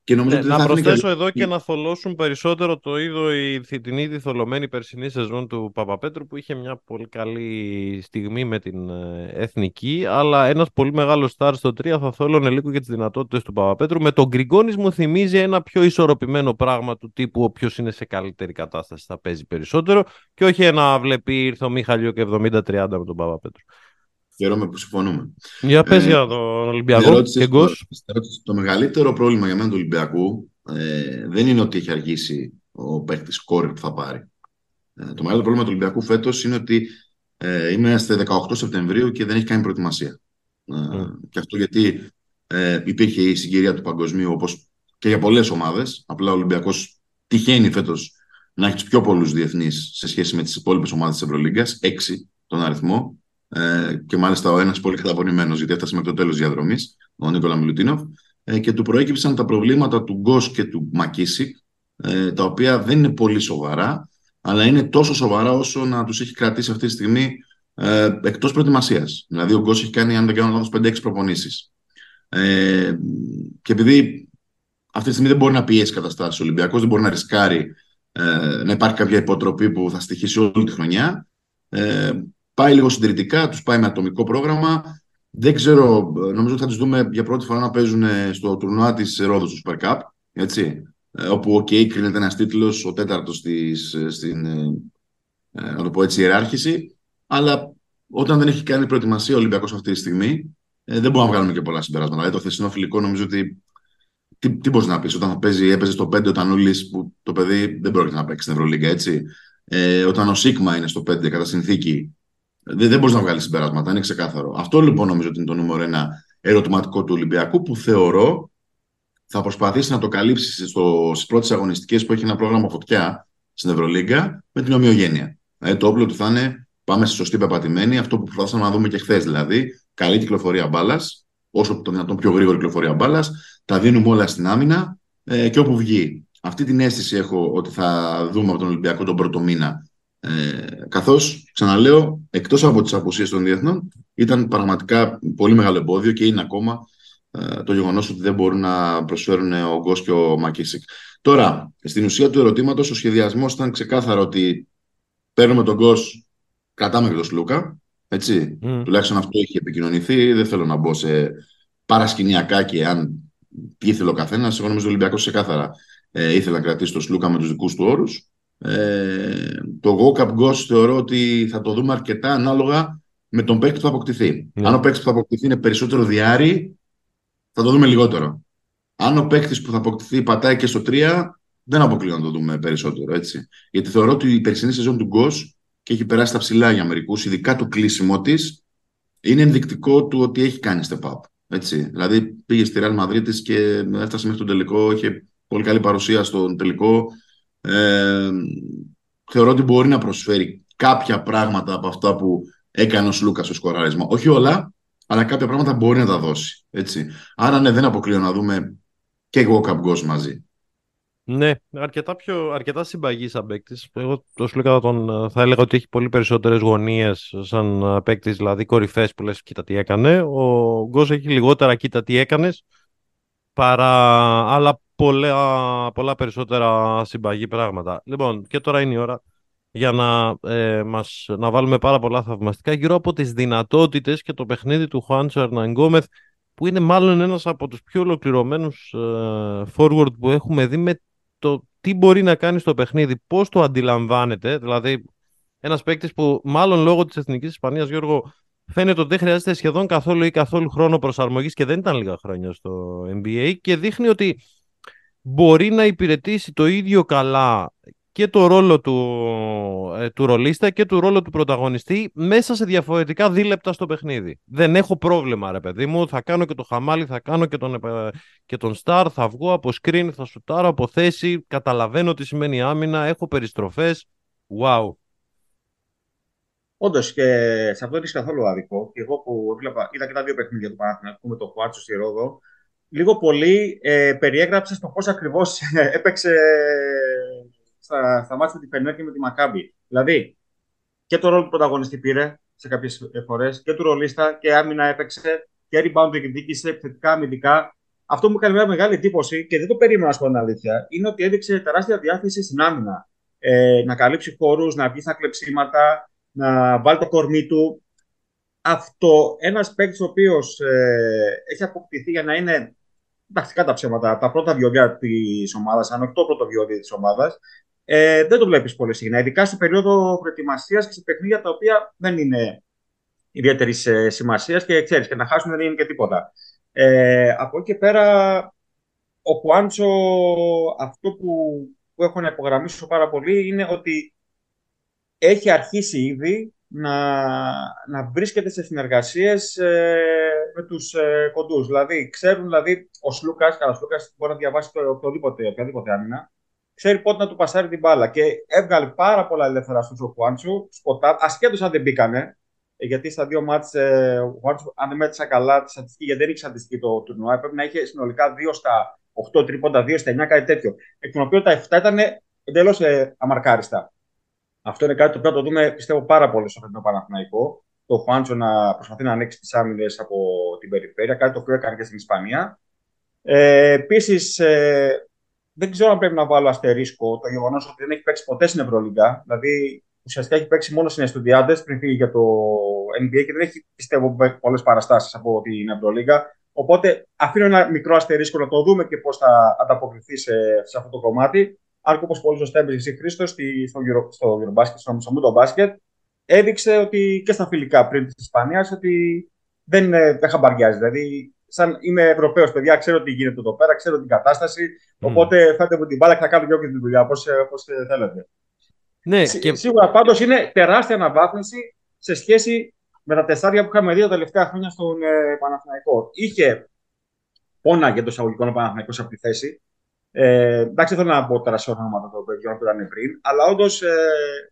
Και νομίζω ναι, ότι να προσθέσω εδώ και να θολώσουν περισσότερο το είδο η, την ήδη θολωμένη περσινή σεζόν του Παπαπέτρου που είχε μια πολύ καλή στιγμή με την ε, εθνική αλλά ένας πολύ μεγάλος στάρ στο 3 θα θόλωνε λίγο και τις δυνατότητες του Παπαπέτρου. Με τον Γκριγκόνης μου θυμίζει ένα πιο ισορροπημένο πράγμα του τύπου όποιο είναι σε καλύτερη κατάσταση θα παίζει περισσότερο και όχι ένα βλέπει ήρθε ο Μίχαλιο και 70-30 με τον Παπαπέτρου. Χαίρομαι που συμφωνούμε. Για πες ε, για τον Ολυμπιακό και Το μεγαλύτερο πρόβλημα για μένα του Ολυμπιακού ε, δεν είναι ότι έχει αργήσει ο παίκτης κόρη που θα πάρει. Ε, το μεγαλύτερο πρόβλημα του Ολυμπιακού φέτος είναι ότι ε, είμαστε 18 Σεπτεμβρίου και δεν έχει κάνει προετοιμασία. Ε, mm. Και αυτό γιατί ε, υπήρχε η συγκυρία του παγκοσμίου όπως και για πολλές ομάδες. Απλά ο Ολυμπιακός τυχαίνει φέτος να έχει τους πιο πολλούς διεθνείς σε σχέση με τις υπόλοιπες ομάδες της Ευρωλίγκας, έξι τον αριθμό. Ε, και μάλιστα ο ένας πολύ καταπονημένος, γιατί έφτασε μέχρι το τέλος διαδρομής, ο Νίκολα Μιλουτίνοφ, ε, και του προέκυψαν τα προβλήματα του Γκος και του Μακίσικ, ε, τα οποία δεν είναι πολύ σοβαρά, αλλά είναι τόσο σοβαρά όσο να τους έχει κρατήσει αυτή τη στιγμή ε, εκτός προετοιμασίας. Δηλαδή, ο Γκος έχει κάνει, αν δεν κάνω λάθος, 5-6 προπονήσεις. Ε, και επειδή αυτή τη στιγμή δεν μπορεί να πιέσει καταστάσεις ο Ολυμπιακός, δεν μπορεί να ρισκάρει ε, να υπάρχει κάποια υποτροπή που θα στοιχίσει όλη τη χρονιά. Ε, πάει λίγο συντηρητικά, τους πάει με ατομικό πρόγραμμα. Δεν ξέρω, νομίζω ότι θα τους δούμε για πρώτη φορά να παίζουν στο τουρνουά της Ρόδου του Super Cup. Έτσι, ε, όπου, OK, okay, κρίνεται ένας τίτλος, ο τέταρτος στην, ε, ε, να το πω έτσι, ιεράρχηση. Αλλά όταν δεν έχει κάνει προετοιμασία ο Ολυμπιακός αυτή τη στιγμή, δεν μπορούμε να βγάλουμε και πολλά συμπεράσματα. Δηλαδή, το χθεσινό φιλικό νομίζω ότι. Τι, τι μπορείς να πεις, όταν θα παίζει, έπαιζε στο 5 ο Τανούλης που το παιδί δεν πρόκειται να παίξει στην Ευρωλίγκα, έτσι. Ε, όταν ο Σίγμα είναι στο 5 κατά συνθήκη δεν, δεν μπορείς να βγάλεις συμπεράσματα, είναι ξεκάθαρο. Αυτό λοιπόν νομίζω ότι είναι το νούμερο ένα ερωτηματικό του Ολυμπιακού που θεωρώ θα προσπαθήσει να το καλύψει στις πρώτες αγωνιστικές που έχει ένα πρόγραμμα φωτιά στην Ευρωλίγκα με την ομοιογένεια. Δηλαδή το όπλο του θα είναι πάμε στη σωστή πεπατημένη, αυτό που προσπαθήσαμε να δούμε και χθες δηλαδή. Καλή κυκλοφορία μπάλας, όσο το δυνατόν πιο γρήγορη κυκλοφορία μπάλας. Τα δίνουμε όλα στην άμυνα ε, και όπου βγει. Αυτή την αίσθηση έχω ότι θα δούμε από τον Ολυμπιακό τον πρώτο μήνα ε, Καθώς, ξαναλέω, εκτός από τις απουσίες των διεθνών, ήταν πραγματικά πολύ μεγάλο εμπόδιο και είναι ακόμα ε, το γεγονός ότι δεν μπορούν να προσφέρουν ο Γκος και ο Μακίσικ. Τώρα, στην ουσία του ερωτήματος, ο σχεδιασμός ήταν ξεκάθαρο ότι παίρνουμε τον Γκος, κρατάμε και τον Σλούκα. Έτσι. Mm. Τουλάχιστον αυτό έχει επικοινωνηθεί. Δεν θέλω να μπω σε παρασκηνιακά και αν τι ήθελε ο καθένας. Εγώ νομίζω ότι ο Ολυμπιακός ξεκάθαρα ε, ήθελε να κρατήσει τον Σλούκα με τους δικούς του όρους. Ε, το Go Cup Ghost θεωρώ ότι θα το δούμε αρκετά ανάλογα με τον παίκτη που θα αποκτηθεί. Ναι. Αν ο παίκτης που θα αποκτηθεί είναι περισσότερο διάρρη, θα το δούμε λιγότερο. Αν ο παίκτης που θα αποκτηθεί πατάει και στο 3, δεν αποκλείω να το δούμε περισσότερο. Έτσι. Γιατί θεωρώ ότι η περσινή σεζόν του Γκος και έχει περάσει τα ψηλά για μερικούς, ειδικά το κλείσιμο της, είναι ενδεικτικό του ότι έχει κάνει step up. Έτσι. Δηλαδή πήγε στη Real Madrid και έφτασε μέχρι τον τελικό, είχε πολύ καλή παρουσία στον τελικό. Ε, θεωρώ ότι μπορεί να προσφέρει κάποια πράγματα από αυτά που έκανε ο Σλούκας στο σκοράρισμα. Όχι όλα, αλλά κάποια πράγματα μπορεί να τα δώσει. Έτσι. Άρα ναι, δεν αποκλείω να δούμε και walk-up goals μαζί. Ναι, αρκετά, πιο, αρκετά συμπαγή σαν παίκτης. Εγώ το Σλούκα τον, θα έλεγα ότι έχει πολύ περισσότερες γωνίες σαν παίκτης, δηλαδή κορυφές που λες: Κοίτα τι έκανε. Ο Γκος έχει λιγότερα, κοίτα τι έκανες, παρά άλλα πολλά, πολλά περισσότερα συμπαγή πράγματα. Λοιπόν, και τώρα είναι η ώρα για να, ε, μας, να βάλουμε πάρα πολλά θαυμαστικά γύρω από τις δυνατότητες και το παιχνίδι του Χουάντσο Ερναγκόμεθ που είναι μάλλον ένας από τους πιο ολοκληρωμένους ε, forward που έχουμε δει με το τι μπορεί να κάνει στο παιχνίδι, πώς το αντιλαμβάνεται, δηλαδή ένας παίκτης που μάλλον λόγω της Εθνικής Ισπανίας, Γιώργο, φαίνεται ότι δεν χρειάζεται σχεδόν καθόλου ή καθόλου χρόνο προσαρμογής και δεν ήταν λίγα χρόνια στο NBA και δείχνει ότι μπορεί να υπηρετήσει το ίδιο καλά και το ρόλο του, ε, του ρολίστα και του ρόλο του πρωταγωνιστή μέσα σε διαφορετικά δίλεπτα στο παιχνίδι. Δεν έχω πρόβλημα ρε παιδί μου, θα κάνω και το χαμάλι, θα κάνω και τον, και τον star, θα βγω από screen, θα σουτάρω από θέση, καταλαβαίνω τι σημαίνει άμυνα, έχω περιστροφές, wow. Όντως και σε αυτό δεν είσαι καθόλου άδικο. Και εγώ που έβλεπα, είδα και τα δύο παιχνίδια του Παναθηναϊκού με το Κουάτσο στη Ρόδο, λίγο πολύ ε, περιέγραψες το πώς ακριβώς έπαιξε στα, στα μάτια με τη Φενέρ και με τη Μακάμπη. Δηλαδή, και το ρόλο του πρωταγωνιστή πήρε σε κάποιες φορές και του ρολίστα και άμυνα έπαιξε και rebound διεκδίκησε επιθετικά αμυντικά. Αυτό που μου έκανε μια μεγάλη εντύπωση και δεν το περίμενα να σου πω την αλήθεια είναι ότι έδειξε τεράστια διάθεση στην άμυνα. Ε, να καλύψει χώρους, να βγει στα κλεψίματα, να βάλει το κορμί του. Αυτό ένας παίκτης ο οποίος ε, έχει αποκτηθεί για να είναι τακτικά τα ψέματα, τα πρώτα βιώδια της ομάδας, αν όχι το πρώτο βιώδιο της ομάδας, ε, δεν το βλέπεις πολύ συχνά. Ειδικά στην περίοδο προετοιμασίας και σε παιχνίδια τα οποία δεν είναι ιδιαίτερης ε, σημασίας και ξέρεις, και να χάσουν δεν είναι και τίποτα. Ε, από εκεί και πέρα, ο Κουάντσο, αυτό που, που έχω να υπογραμμίσω πάρα πολύ είναι ότι έχει αρχίσει ήδη να, να βρίσκεται σε συνεργασίες ε, με τους ε, κοντούς. Δηλαδή, ξέρουν, δηλαδή, ο Σλούκας, ο Σλούκας μπορεί να διαβάσει το, οποιοδήποτε, οποιαδήποτε άμυνα, ξέρει πότε να του πασάρει την μπάλα. Και έβγαλε πάρα πολλά ελεύθερα στο Χουάντσου, σποτά, ασχέτως αν δεν μπήκανε. Ε, γιατί στα δύο μάτς, ε, ο Χουάντσου, αν δεν μέτρησα καλά τη στατιστική, γιατί δεν είχε στατιστική το τουρνουά, έπρεπε να είχε συνολικά 2 στα 8 τρίποντα, 2 στα 9, κάτι τέτοιο. Εκ των οποίων τα 7 ήταν εντελώς ε, αμαρκάριστα. Αυτό είναι κάτι το οποίο το δούμε, πιστεύω, πάρα πολύ στο φετινό Παναθηναϊκό. Το Χουάντσο να προσπαθεί να ανοίξει τις άμυνες από την περιφέρεια, κάτι το οποίο έκανε και στην Ισπανία. Ε, Επίσης, ε, δεν ξέρω αν πρέπει να βάλω αστερίσκο το γεγονός ότι δεν έχει παίξει ποτέ στην Ευρωλίγκα. Δηλαδή, ουσιαστικά έχει παίξει μόνο στι Εστουδιάντες πριν φύγει για το NBA και δεν έχει πιστεύω πολλές παραστάσεις από την Ευρωλίγκα. Οπότε αφήνω ένα μικρό αστερίσκο να το δούμε και πώς θα ανταποκριθεί σε, σε αυτό το κομμάτι. Αν και όπως πολύ σωστά έμπαιζε εσύ Χρήστος στο, στο Eurobasket, στο, στο Μούντο Μπάσκετ, έδειξε ότι και στα φιλικά πριν της Ισπανίας ότι δεν, δεν χαμπαριάζει. Δηλαδή σαν είμαι Ευρωπαίος, παιδιά, ξέρω τι γίνεται εδώ πέρα, ξέρω την κατάσταση. Mm. Οπότε φάτε μου την μπάλα και θα κάνω και τη δουλειά, όπως ε, θέλετε. Ναι, και... Σίγουρα πάντως είναι τεράστια αναβάθμιση σε σχέση με τα τεσσάρια που είχαμε δει τα τελευταία χρόνια στον ε, Παναθηναϊκό. Είχε πόνα για το εισαγωγικό Παναθηναϊκός από τη θέση. Ε, εντάξει, δεν θέλω να πω τώρα σε ονόματα των παιδιών που ήταν πριν, αλλά όντως ε,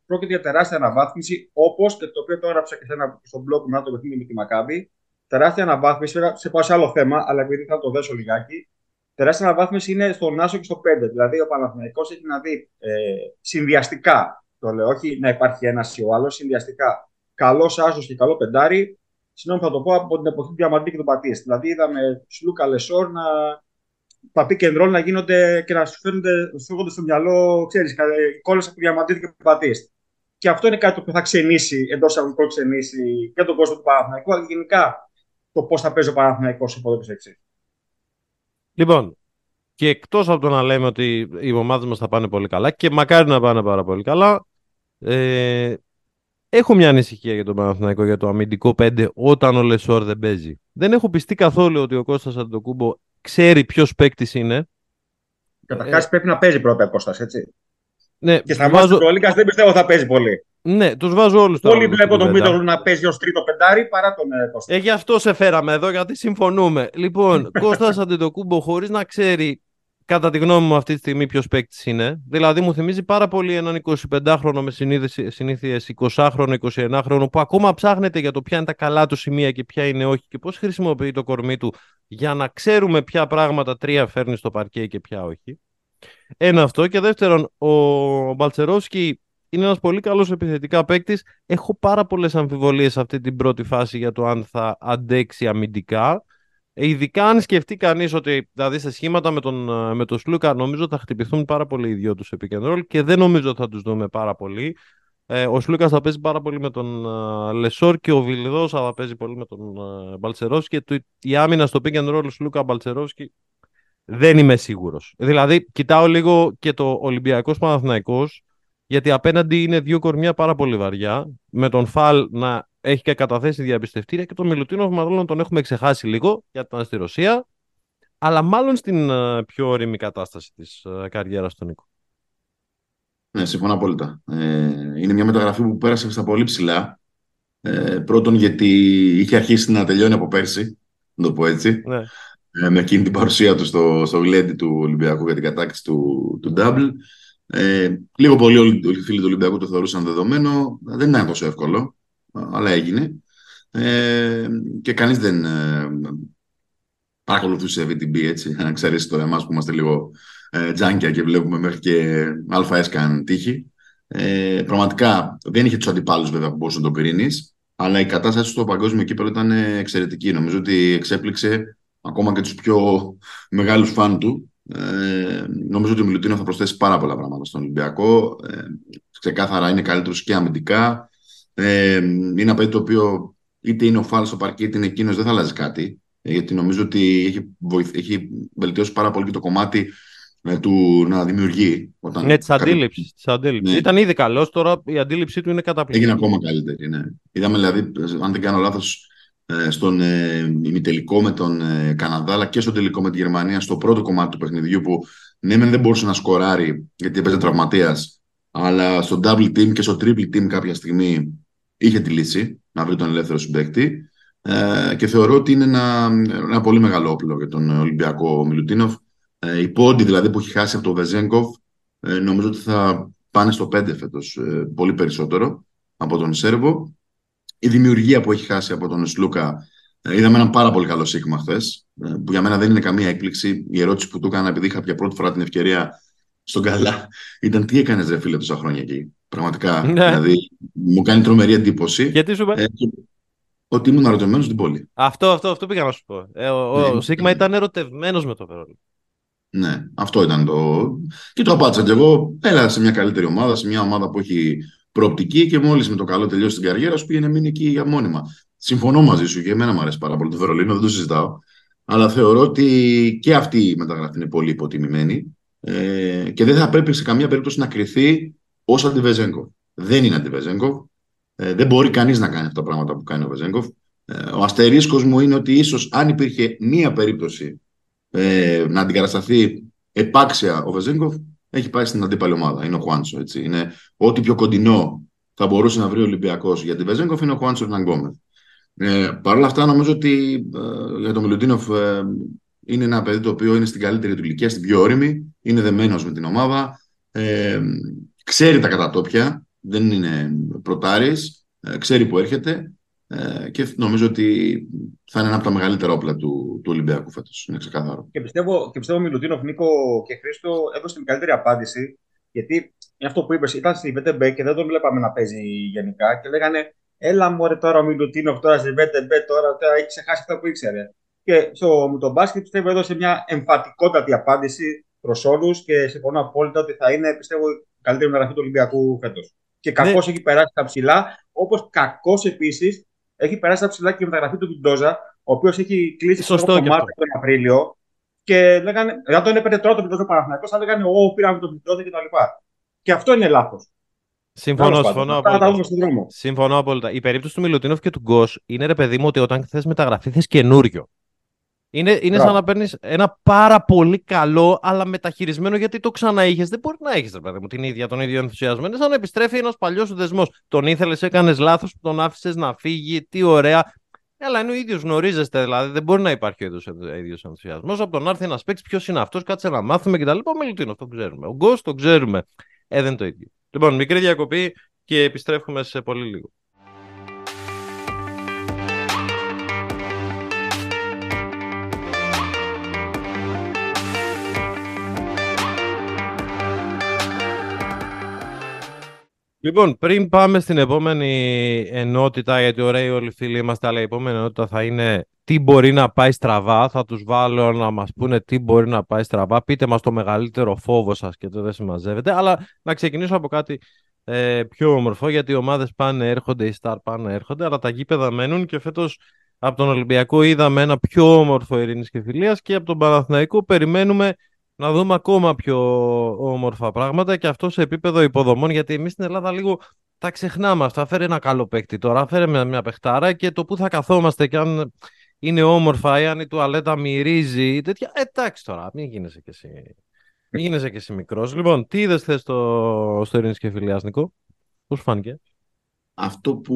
πρόκειται για τεράστια αναβάθμιση, όπως και το οποίο το έγραψα και σε ένα, στο blog μου, το παιχνίδι με τη Μακάμπη, τεράστια αναβάθμιση. Σε πάω σε άλλο θέμα, αλλά επειδή θα το δέσω λιγάκι. Τεράστια αναβάθμιση είναι στον Άσο και στο 5. Δηλαδή, ο Παναθηναϊκός έχει να δει ε, συνδυαστικά, το λέω, όχι να υπάρχει ένας ή ο άλλος, συνδυαστικά καλός Άσος και καλό πεντάρι. Συγγνώμη, θα το πω από την εποχή του Διαμαντή και του Πατή. Δηλαδή, είδαμε του Λούκα Λεσόρ να τα pick and roll να γίνονται και να σου φέρνονται στο μυαλό, ξέρεις, εικόνες από Διαμαντή και Πατή. Και αυτό είναι κάτι που θα ξενήσει, εντός αγωγικών ξενήσει και τον κόσμο του Παναθηναϊκού, αλλά γενικά το πώς θα παίζει ο Παναθηναϊκός από εδώ εξή. Λοιπόν, και εκτός από το να λέμε ότι οι ομάδες μας θα πάνε πολύ καλά και μακάρι να πάνε πάρα πολύ καλά, ε, Έχω μια ανησυχία για τον Παναθηναϊκό για το αμυντικό 5 όταν ο Λεσόρ δεν παίζει. Δεν έχω πιστεί καθόλου ότι ο Κώστας Αντοκούμπο ξέρει ποιος παίκτης είναι. Καταρχάς ε... πρέπει να παίζει πρώτα ο Κώστας, έτσι. Ναι, και στα βάζω... του δεν πιστεύω θα παίζει πολύ. Ναι, τους βάζω όλους Όλοι βλέπω τον Μίτογλου να παίζει ως τρίτο πεντάρι παρά τον ε, Κώστα. Ε, γι' αυτό σε φέραμε εδώ, γιατί συμφωνούμε. Λοιπόν, Κώστας Αντετοκούμπο, χωρίς να ξέρει κατά τη γνώμη μου αυτή τη στιγμή ποιος παίκτης είναι. Δηλαδή μου θυμίζει πάρα πολύ έναν 25χρονο με συνήθειες 20χρονο, 21χρονο που ακόμα ψάχνεται για το ποια είναι τα καλά του σημεία και ποια είναι όχι και πώς χρησιμοποιεί το κορμί του για να ξέρουμε ποια πράγματα τρία φέρνει στο παρκέ και ποια όχι. Ένα αυτό. Και δεύτερον, ο Μπαλτσερόσκι είναι ένας πολύ καλός επιθετικά παίκτης. Έχω πάρα πολλές αμφιβολίες σε αυτή την πρώτη φάση για το αν θα αντέξει αμυντικά. Ε, ειδικά αν σκεφτεί κανείς ότι δηλαδή σε σχήματα με τον, ε, με τον Σλούκα νομίζω θα χτυπηθούν πάρα πολύ οι δυο τους επικεντρόλ και δεν νομίζω θα τους δούμε πάρα πολύ. Ε, ο Σλούκας θα παίζει πάρα πολύ με τον uh, Λεσόρ και ο Βιλδό θα παίζει πολύ με τον uh, Μπαλτσερόσκι. Και η άμυνα στο pick and roll Σλούκα Μπαλτσερόσκι δεν είμαι σίγουρος. Δηλαδή, κοιτάω λίγο και το Ολυμπιακός Παναθηναϊκός γιατί απέναντι είναι δύο κορμιά πάρα πολύ βαριά. Με τον Φαλ να έχει και καταθέσει διαπιστευτήρια και τον Μιλουτίνο μάλλον τον έχουμε ξεχάσει λίγο γιατί ήταν στη Ρωσία. Αλλά μάλλον στην uh, πιο όρημη κατάσταση της uh, καριέρας του Νίκο. Ναι, συμφωνώ απόλυτα. Ε, είναι μια μεταγραφή που πέρασε στα πολύ ψηλά. Ε, πρώτον, γιατί είχε αρχίσει να τελειώνει από πέρσι, να το πω έτσι. Ναι. Ε, με εκείνη την παρουσία του στο, στο γλέντι του Ολυμπιακού για την κατάκτηση του, του Double. Ε, λίγο πολύ όλοι οι φίλοι του Ολυμπιακού το θεωρούσαν δεδομένο. Δεν ήταν τόσο εύκολο, αλλά έγινε. Ε, και κανείς δεν ε, παρακολουθούσε VTB, έτσι, να ξέρεις τώρα εμάς που είμαστε λίγο ε, τζάνκια και βλέπουμε μέχρι και ΑΕΣ καν τύχη. Ε, πραγματικά δεν είχε τους αντιπάλους βέβαια που μπορούσε να το κρίνει, αλλά η κατάσταση στο παγκόσμιο κύπελο ήταν εξαιρετική. Νομίζω ότι εξέπληξε ακόμα και τους πιο μεγάλους φαν του ε, νομίζω ότι ο Μιλουτίνο θα προσθέσει πάρα πολλά πράγματα στον Ολυμπιακό. Ε, ξεκάθαρα είναι καλύτερος και αμυντικά. Ε, είναι ένα παιδί το οποίο είτε είναι ο Φάλ στο παρκή είτε είναι εκείνος, δεν θα αλλάζει κάτι. Ε, γιατί νομίζω ότι έχει, βοηθ, έχει βελτιώσει πάρα πολύ και το κομμάτι ε, του να δημιουργεί. Όταν ναι, της αντίληψης. Ναι. Ήταν ήδη καλός, τώρα η αντίληψή του είναι καταπληκτική. Έγινε ακόμα καλύτερη. Ναι. Είδαμε δηλαδή, αν δεν κάνω λάθος, ε, στον ε, ημιτελικό με τον ε, Καναδά, αλλά και στο τελικό με τη Γερμανία, στο πρώτο κομμάτι του παιχνιδιού που ναι, δεν μπορούσε να σκοράρει γιατί έπαιζε τραυματίας, αλλά στο double team και στο triple team κάποια στιγμή είχε τη λύση να βρει τον ελεύθερο συμπέκτη. Ε, και θεωρώ ότι είναι ένα, ένα πολύ μεγάλο όπλο για τον Ολυμπιακό Μιλουτίνοφ. Ε, οι πόντι δηλαδή που έχει χάσει από τον Βεζέγκοφ, ε, νομίζω ότι θα πάνε στο 5 φέτος, ε, πολύ περισσότερο από τον Σέρβο η δημιουργία που έχει χάσει από τον Σλούκα. Ε, είδαμε έναν πάρα πολύ καλό σίγμα χθες, ε, που για μένα δεν είναι καμία έκπληξη. Η ερώτηση που του έκανα, επειδή είχα πια πρώτη φορά την ευκαιρία στον Καλά, ήταν τι έκανες, ρε φίλε, τόσα χρόνια εκεί. Πραγματικά. Ναι. Δηλαδή, μου κάνει τρομερή εντύπωση. Γιατί σου ε, ότι ήμουν ερωτευμένος στην πόλη. Αυτό, αυτό, αυτό πήγα να σου πω. Ε, ο ναι, ο Σίγμα ήταν ερωτευμένος με το Βερολίνο. Ναι, αυτό ήταν το. Και το απάντησα κι εγώ. Έλα σε μια καλύτερη ομάδα, σε μια ομάδα που έχει προοπτική και μόλις με το καλό τελειώσει την καριέρα σου πήγαινε μείνει εκεί για μόνιμα. Συμφωνώ μαζί σου και εμένα μου αρέσει πάρα πολύ το Βερολίνο, δεν το συζητάω. Αλλά θεωρώ ότι και αυτή η μεταγραφή είναι πολύ υποτιμημένη ε, και δεν θα πρέπει σε καμία περίπτωση να κρυθεί ως αντιβεζέγκοφ. Δεν είναι αντιβεζέγκοφ. Ε, δεν μπορεί κανείς να κάνει αυτά τα πράγματα που κάνει ο Βεζέγκοφ. Ε, ο αστερίσκος μου είναι ότι ίσως αν υπήρχε μία περίπτωση ε, να αντικατασταθεί επάξια ο Βεζέγκοφ, έχει πάει στην αντίπαλη ομάδα. Είναι ο Χουάντσο. Έτσι. Είναι ό,τι πιο κοντινό θα μπορούσε να βρει ο Ολυμπιακός για την Βεζέγκοφ είναι ο Χουάντσο Ναγκόμεθ. Ε, Παρ' όλα αυτά, νομίζω ότι ε, για τον Μιλουτίνοφ ε, είναι ένα παιδί το οποίο είναι στην καλύτερη του ηλικία, στην πιο όρημη, είναι δεμένος με την ομάδα, ε, ξέρει τα κατατόπια, δεν είναι πρωτάρης, ε, ξέρει που έρχεται ε, και νομίζω ότι θα είναι ένα από τα μεγαλύτερα όπλα του, του Ολυμπιακού φέτος. Είναι ξεκάθαρο. Και πιστεύω, και πιστεύω Μιλουτίνοφ, Νίκο και Χρήστο έδωσε την καλύτερη απάντηση. Γιατί είναι αυτό που είπες, ήταν στη VTB και δεν τον βλέπαμε να παίζει γενικά και λέγανε Έλα μου τώρα ο Μιλουτίνοφ τώρα στη VTB τώρα, τώρα έχει ξεχάσει αυτό που ήξερε. Και στο, με τον μπάσκετ πιστεύω έδωσε μια εμφατικότατη απάντηση προς όλους και συμφωνώ απόλυτα ότι θα είναι πιστεύω η καλύτερη μεταγραφή του Ολυμπιακού φέτος. Και κακώς ναι. έχει περάσει τα ψηλά, όπως κακώς επίσης έχει περάσει τα ψηλά και η μεταγραφή του Βιντόζα, ο οποίος έχει κλείσει το κομμάτι τον Απρίλιο. Και λέγανε, δεν τον έπαιρνε τώρα το Βιντόζα Παναθυνακό, θα λέγανε, Ω, πήραμε τον Βιντόζα κτλ. Και, και αυτό είναι λάθος. Συμφωνώ, συμφωνώ απόλυτα. Συμφωνώ απόλυτα. Η περίπτωση του Μιλουτίνοφ και του Γκος είναι ρε παιδί μου ότι όταν θες μεταγραφή θες καινούριο. Είναι, είναι σαν να παίρνεις ένα πάρα πολύ καλό, αλλά μεταχειρισμένο γιατί το ξαναείχες. Δεν μπορεί να έχεις, ρε παιδί μου, την ίδια, τον ίδιο ενθουσιασμό. Είναι σαν να επιστρέφει ένας παλιός σου δεσμός. Τον ήθελες, έκανες λάθος, τον άφησες να φύγει. Τι ωραία. Αλλά είναι ο ίδιος, γνωρίζεστε δηλαδή. Δεν μπορεί να υπάρχει ο ίδιος ενθουσιασμός. Από τον άρθρο να παίξει ποιος είναι αυτός, κάτσε να μάθουμε κτλ. Ο Μιλουτίνοφ το ξέρουμε. Ο Γκος το ξέρουμε. Ε, δεν είναι το ίδιο. Λοιπόν, μικρή διακοπή και επιστρέφουμε σε πολύ λίγο. Λοιπόν, πριν πάμε στην επόμενη ενότητα, γιατί ωραίοι όλοι οι φίλοι είμαστε, αλλά η επόμενη ενότητα θα είναι τι μπορεί να πάει στραβά. Θα τους βάλω να μας πούνε τι μπορεί να πάει στραβά. Πείτε μας το μεγαλύτερο φόβο σας και το δεν συμμαζεύετε. Αλλά να ξεκινήσω από κάτι ε, πιο όμορφο, γιατί οι ομάδες πάνε, έρχονται, οι Star πάνε, έρχονται, αλλά τα γήπεδα μένουν και φέτος από τον Ολυμπιακό είδαμε ένα πιο όμορφο ειρήνης και φιλίας και από τον Παναθηναϊκό περιμένουμε να δούμε ακόμα πιο όμορφα πράγματα και αυτό σε επίπεδο υποδομών, γιατί εμείς στην Ελλάδα λίγο τα ξεχνάμε αυτά. Φέρε ένα καλό παίκτη τώρα, φέρε μια, μια παιχτάρα και το που θα καθόμαστε και αν είναι όμορφα ή αν η τουαλέτα μυρίζει ή τέτοια. Ε, εντάξει τώρα, μην γίνεσαι κι εσύ. Μην γίνεσαι κι εσύ μικρός. Λοιπόν, τι είδες θες στο, στο Ειρήνης και Φιλιάς, Νικό; Πώς φάνηκε; Αυτό που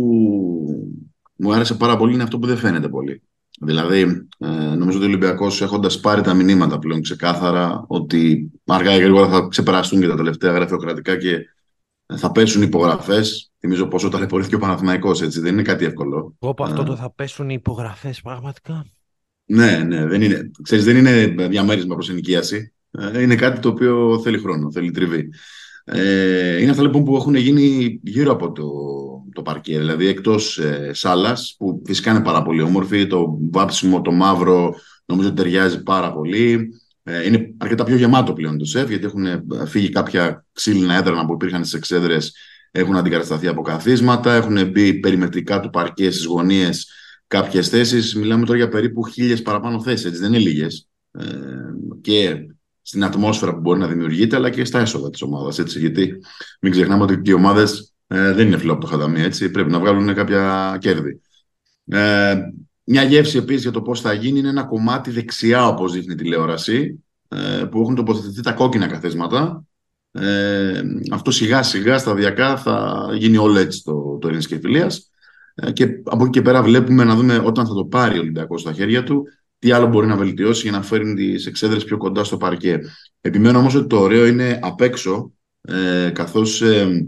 μου άρεσε πάρα πολύ είναι αυτό που δεν φαίνεται πολύ. Δηλαδή, ε, νομίζω ότι ο Ολυμπιακός έχοντας πάρει τα μηνύματα πλέον ξεκάθαρα ότι αργά ή γρήγορα θα ξεπεραστούν και τα τελευταία γραφειοκρατικά και θα πέσουν υπογραφές. Θυμίζω πόσο ταλαιπωρήθηκε ο Παναθηναϊκός, έτσι. Δεν είναι κάτι εύκολο. Όπω αυτό το θα πέσουν οι υπογραφές, πραγματικά. Ναι, ναι. Δεν είναι, ξέρεις, δεν είναι διαμέρισμα προς ενοικίαση. Ε, είναι κάτι το οποίο θέλει χρόνο, θέλει τριβή. Ε, είναι αυτά λοιπόν που έχουν γίνει γύρω από το, το παρκέ. Δηλαδή εκτός ε, σάλας, που φυσικά είναι πάρα πολύ όμορφη, το βάψιμο, το μαύρο, νομίζω ότι ταιριάζει πάρα πολύ. Ε, είναι αρκετά πιο γεμάτο πλέον το σεφ, γιατί έχουν ε, φύγει κάποια ξύλινα έδρανα που υπήρχαν στις εξέδρες, έχουν αντικατασταθεί από καθίσματα, έχουν μπει περιμετρικά του παρκέ στις γωνίες κάποιες θέσεις. Μιλάμε τώρα για περίπου χίλιες παραπάνω θέσεις, δεν είναι λίγες. Ε, και στην ατμόσφαιρα που μπορεί να δημιουργείται, αλλά και στα έσοδα της ομάδας. Γιατί μην ξεχνάμε ότι οι ομάδες ε, δεν είναι φιλόπτωχα ταμεία, έτσι. Πρέπει να βγάλουν κάποια κέρδη. Ε, μια γεύση επίσης για το πώς θα γίνει είναι ένα κομμάτι δεξιά, όπως δείχνει η τηλεόραση, ε, που έχουν τοποθετηθεί τα κόκκινα καθέσματα. Ε, αυτό σιγά σιγά, σταδιακά, θα γίνει όλο έτσι το, το και Ε, και από εκεί και πέρα βλέπουμε να δούμε όταν θα το πάρει ο Ολυμπιακός στα χέρια του, τι άλλο μπορεί να βελτιώσει για να φέρει τις εξέδρες πιο κοντά στο παρκέ. Επιμένω όμως ότι το ωραίο είναι απ' έξω, ε, καθώς ε,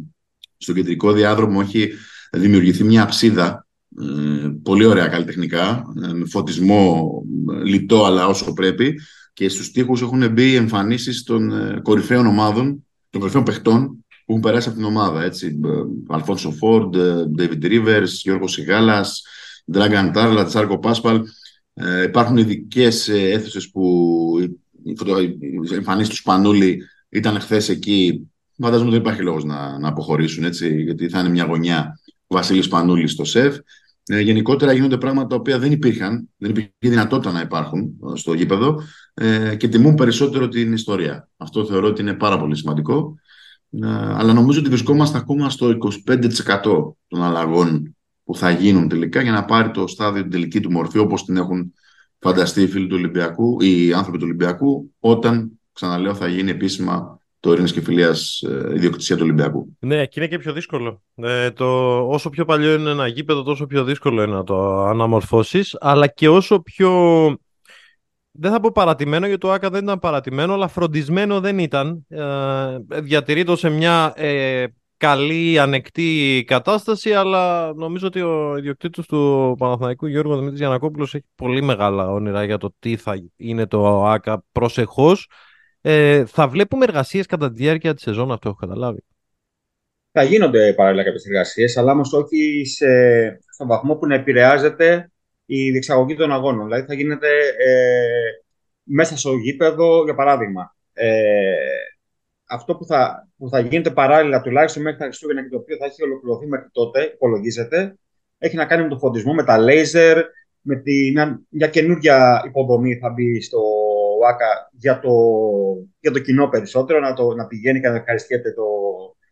στο κεντρικό διάδρομο έχει δημιουργηθεί μια αψίδα ε, πολύ ωραία καλλιτεχνικά, ε, με φωτισμό ε, λιτό αλλά όσο πρέπει και στους τοίχους έχουν μπει εμφανίσεις των κορυφαίων ομάδων, των κορυφαίων παιχτών που έχουν περάσει από την ομάδα. Έτσι. Αλφόνσο Φόρντ, Ντέιβιντ Ρίβερς, Γιώργος Σιγάλας, Ντράγκαν Τάρλα, Τσάρκο Πάσπαλ. Υπάρχουν ειδικές αίθουσες που οι εμφανίσεις τους Σπανούλη ήταν χθες εκεί. Φαντάζομαι ότι δεν υπάρχει λόγος να, να αποχωρήσουν έτσι, γιατί θα είναι μια γωνιά ο Βασίλη Πανούλη στο ΣΕΒ. Ε, γενικότερα γίνονται πράγματα τα οποία δεν υπήρχαν, δεν υπήρχε δυνατότητα να υπάρχουν ε, στο γήπεδο ε, και τιμούν περισσότερο την ιστορία. Αυτό θεωρώ ότι είναι πάρα πολύ σημαντικό. Ε, αλλά νομίζω ότι βρισκόμαστε ακόμα στο 25% των αλλαγών που θα γίνουν τελικά για να πάρει το στάδιο την τελική του μορφή όπως την έχουν φανταστεί οι φίλοι του Ολυμπιακού, οι άνθρωποι του Ολυμπιακού, όταν, ξαναλέω, θα γίνει επίσημα το Ειρήνης και Φιλίας ε, ιδιοκτησία του Ολυμπιακού. Ναι, και είναι και πιο δύσκολο. Ε, το, όσο πιο παλιό είναι ένα γήπεδο, τόσο πιο δύσκολο είναι να το αναμορφώσεις, αλλά και όσο πιο. Δεν θα πω παρατημένο, γιατί το ΆΚΑ δεν ήταν παρατημένο, αλλά φροντισμένο δεν ήταν. Ε, διατηρεί το σε μια ε, καλή, ανεκτή κατάσταση, αλλά νομίζω ότι ο ιδιοκτήτης του Παναθηναϊκού Γιώργος Δημήτρης Γιανακόπουλος έχει πολύ μεγάλα όνειρα για το τι θα είναι το ΆΚΑ προσεχώς. Ε, θα βλέπουμε εργασίες κατά τη διάρκεια της σεζόν, αυτό έχω καταλάβει. Θα γίνονται παράλληλα κάποιες εργασίες, αλλά όμως όχι σε, στον βαθμό που να επηρεάζεται η διεξαγωγή των αγώνων. Δηλαδή θα γίνεται ε, μέσα στο γήπεδο, για παράδειγμα. Ε, αυτό που θα, που θα γίνεται παράλληλα τουλάχιστον μέχρι τα Χριστούγεννα και το οποίο θα έχει ολοκληρωθεί μέχρι τότε, υπολογίζεται, έχει να κάνει με το φωτισμό, με τα λέιζερ, με τη, μια, μια καινούργια υποδομή θα μπει στο ΆΚΑ για το, για το κοινό περισσότερο, να, το, να πηγαίνει και να ευχαριστιέται το,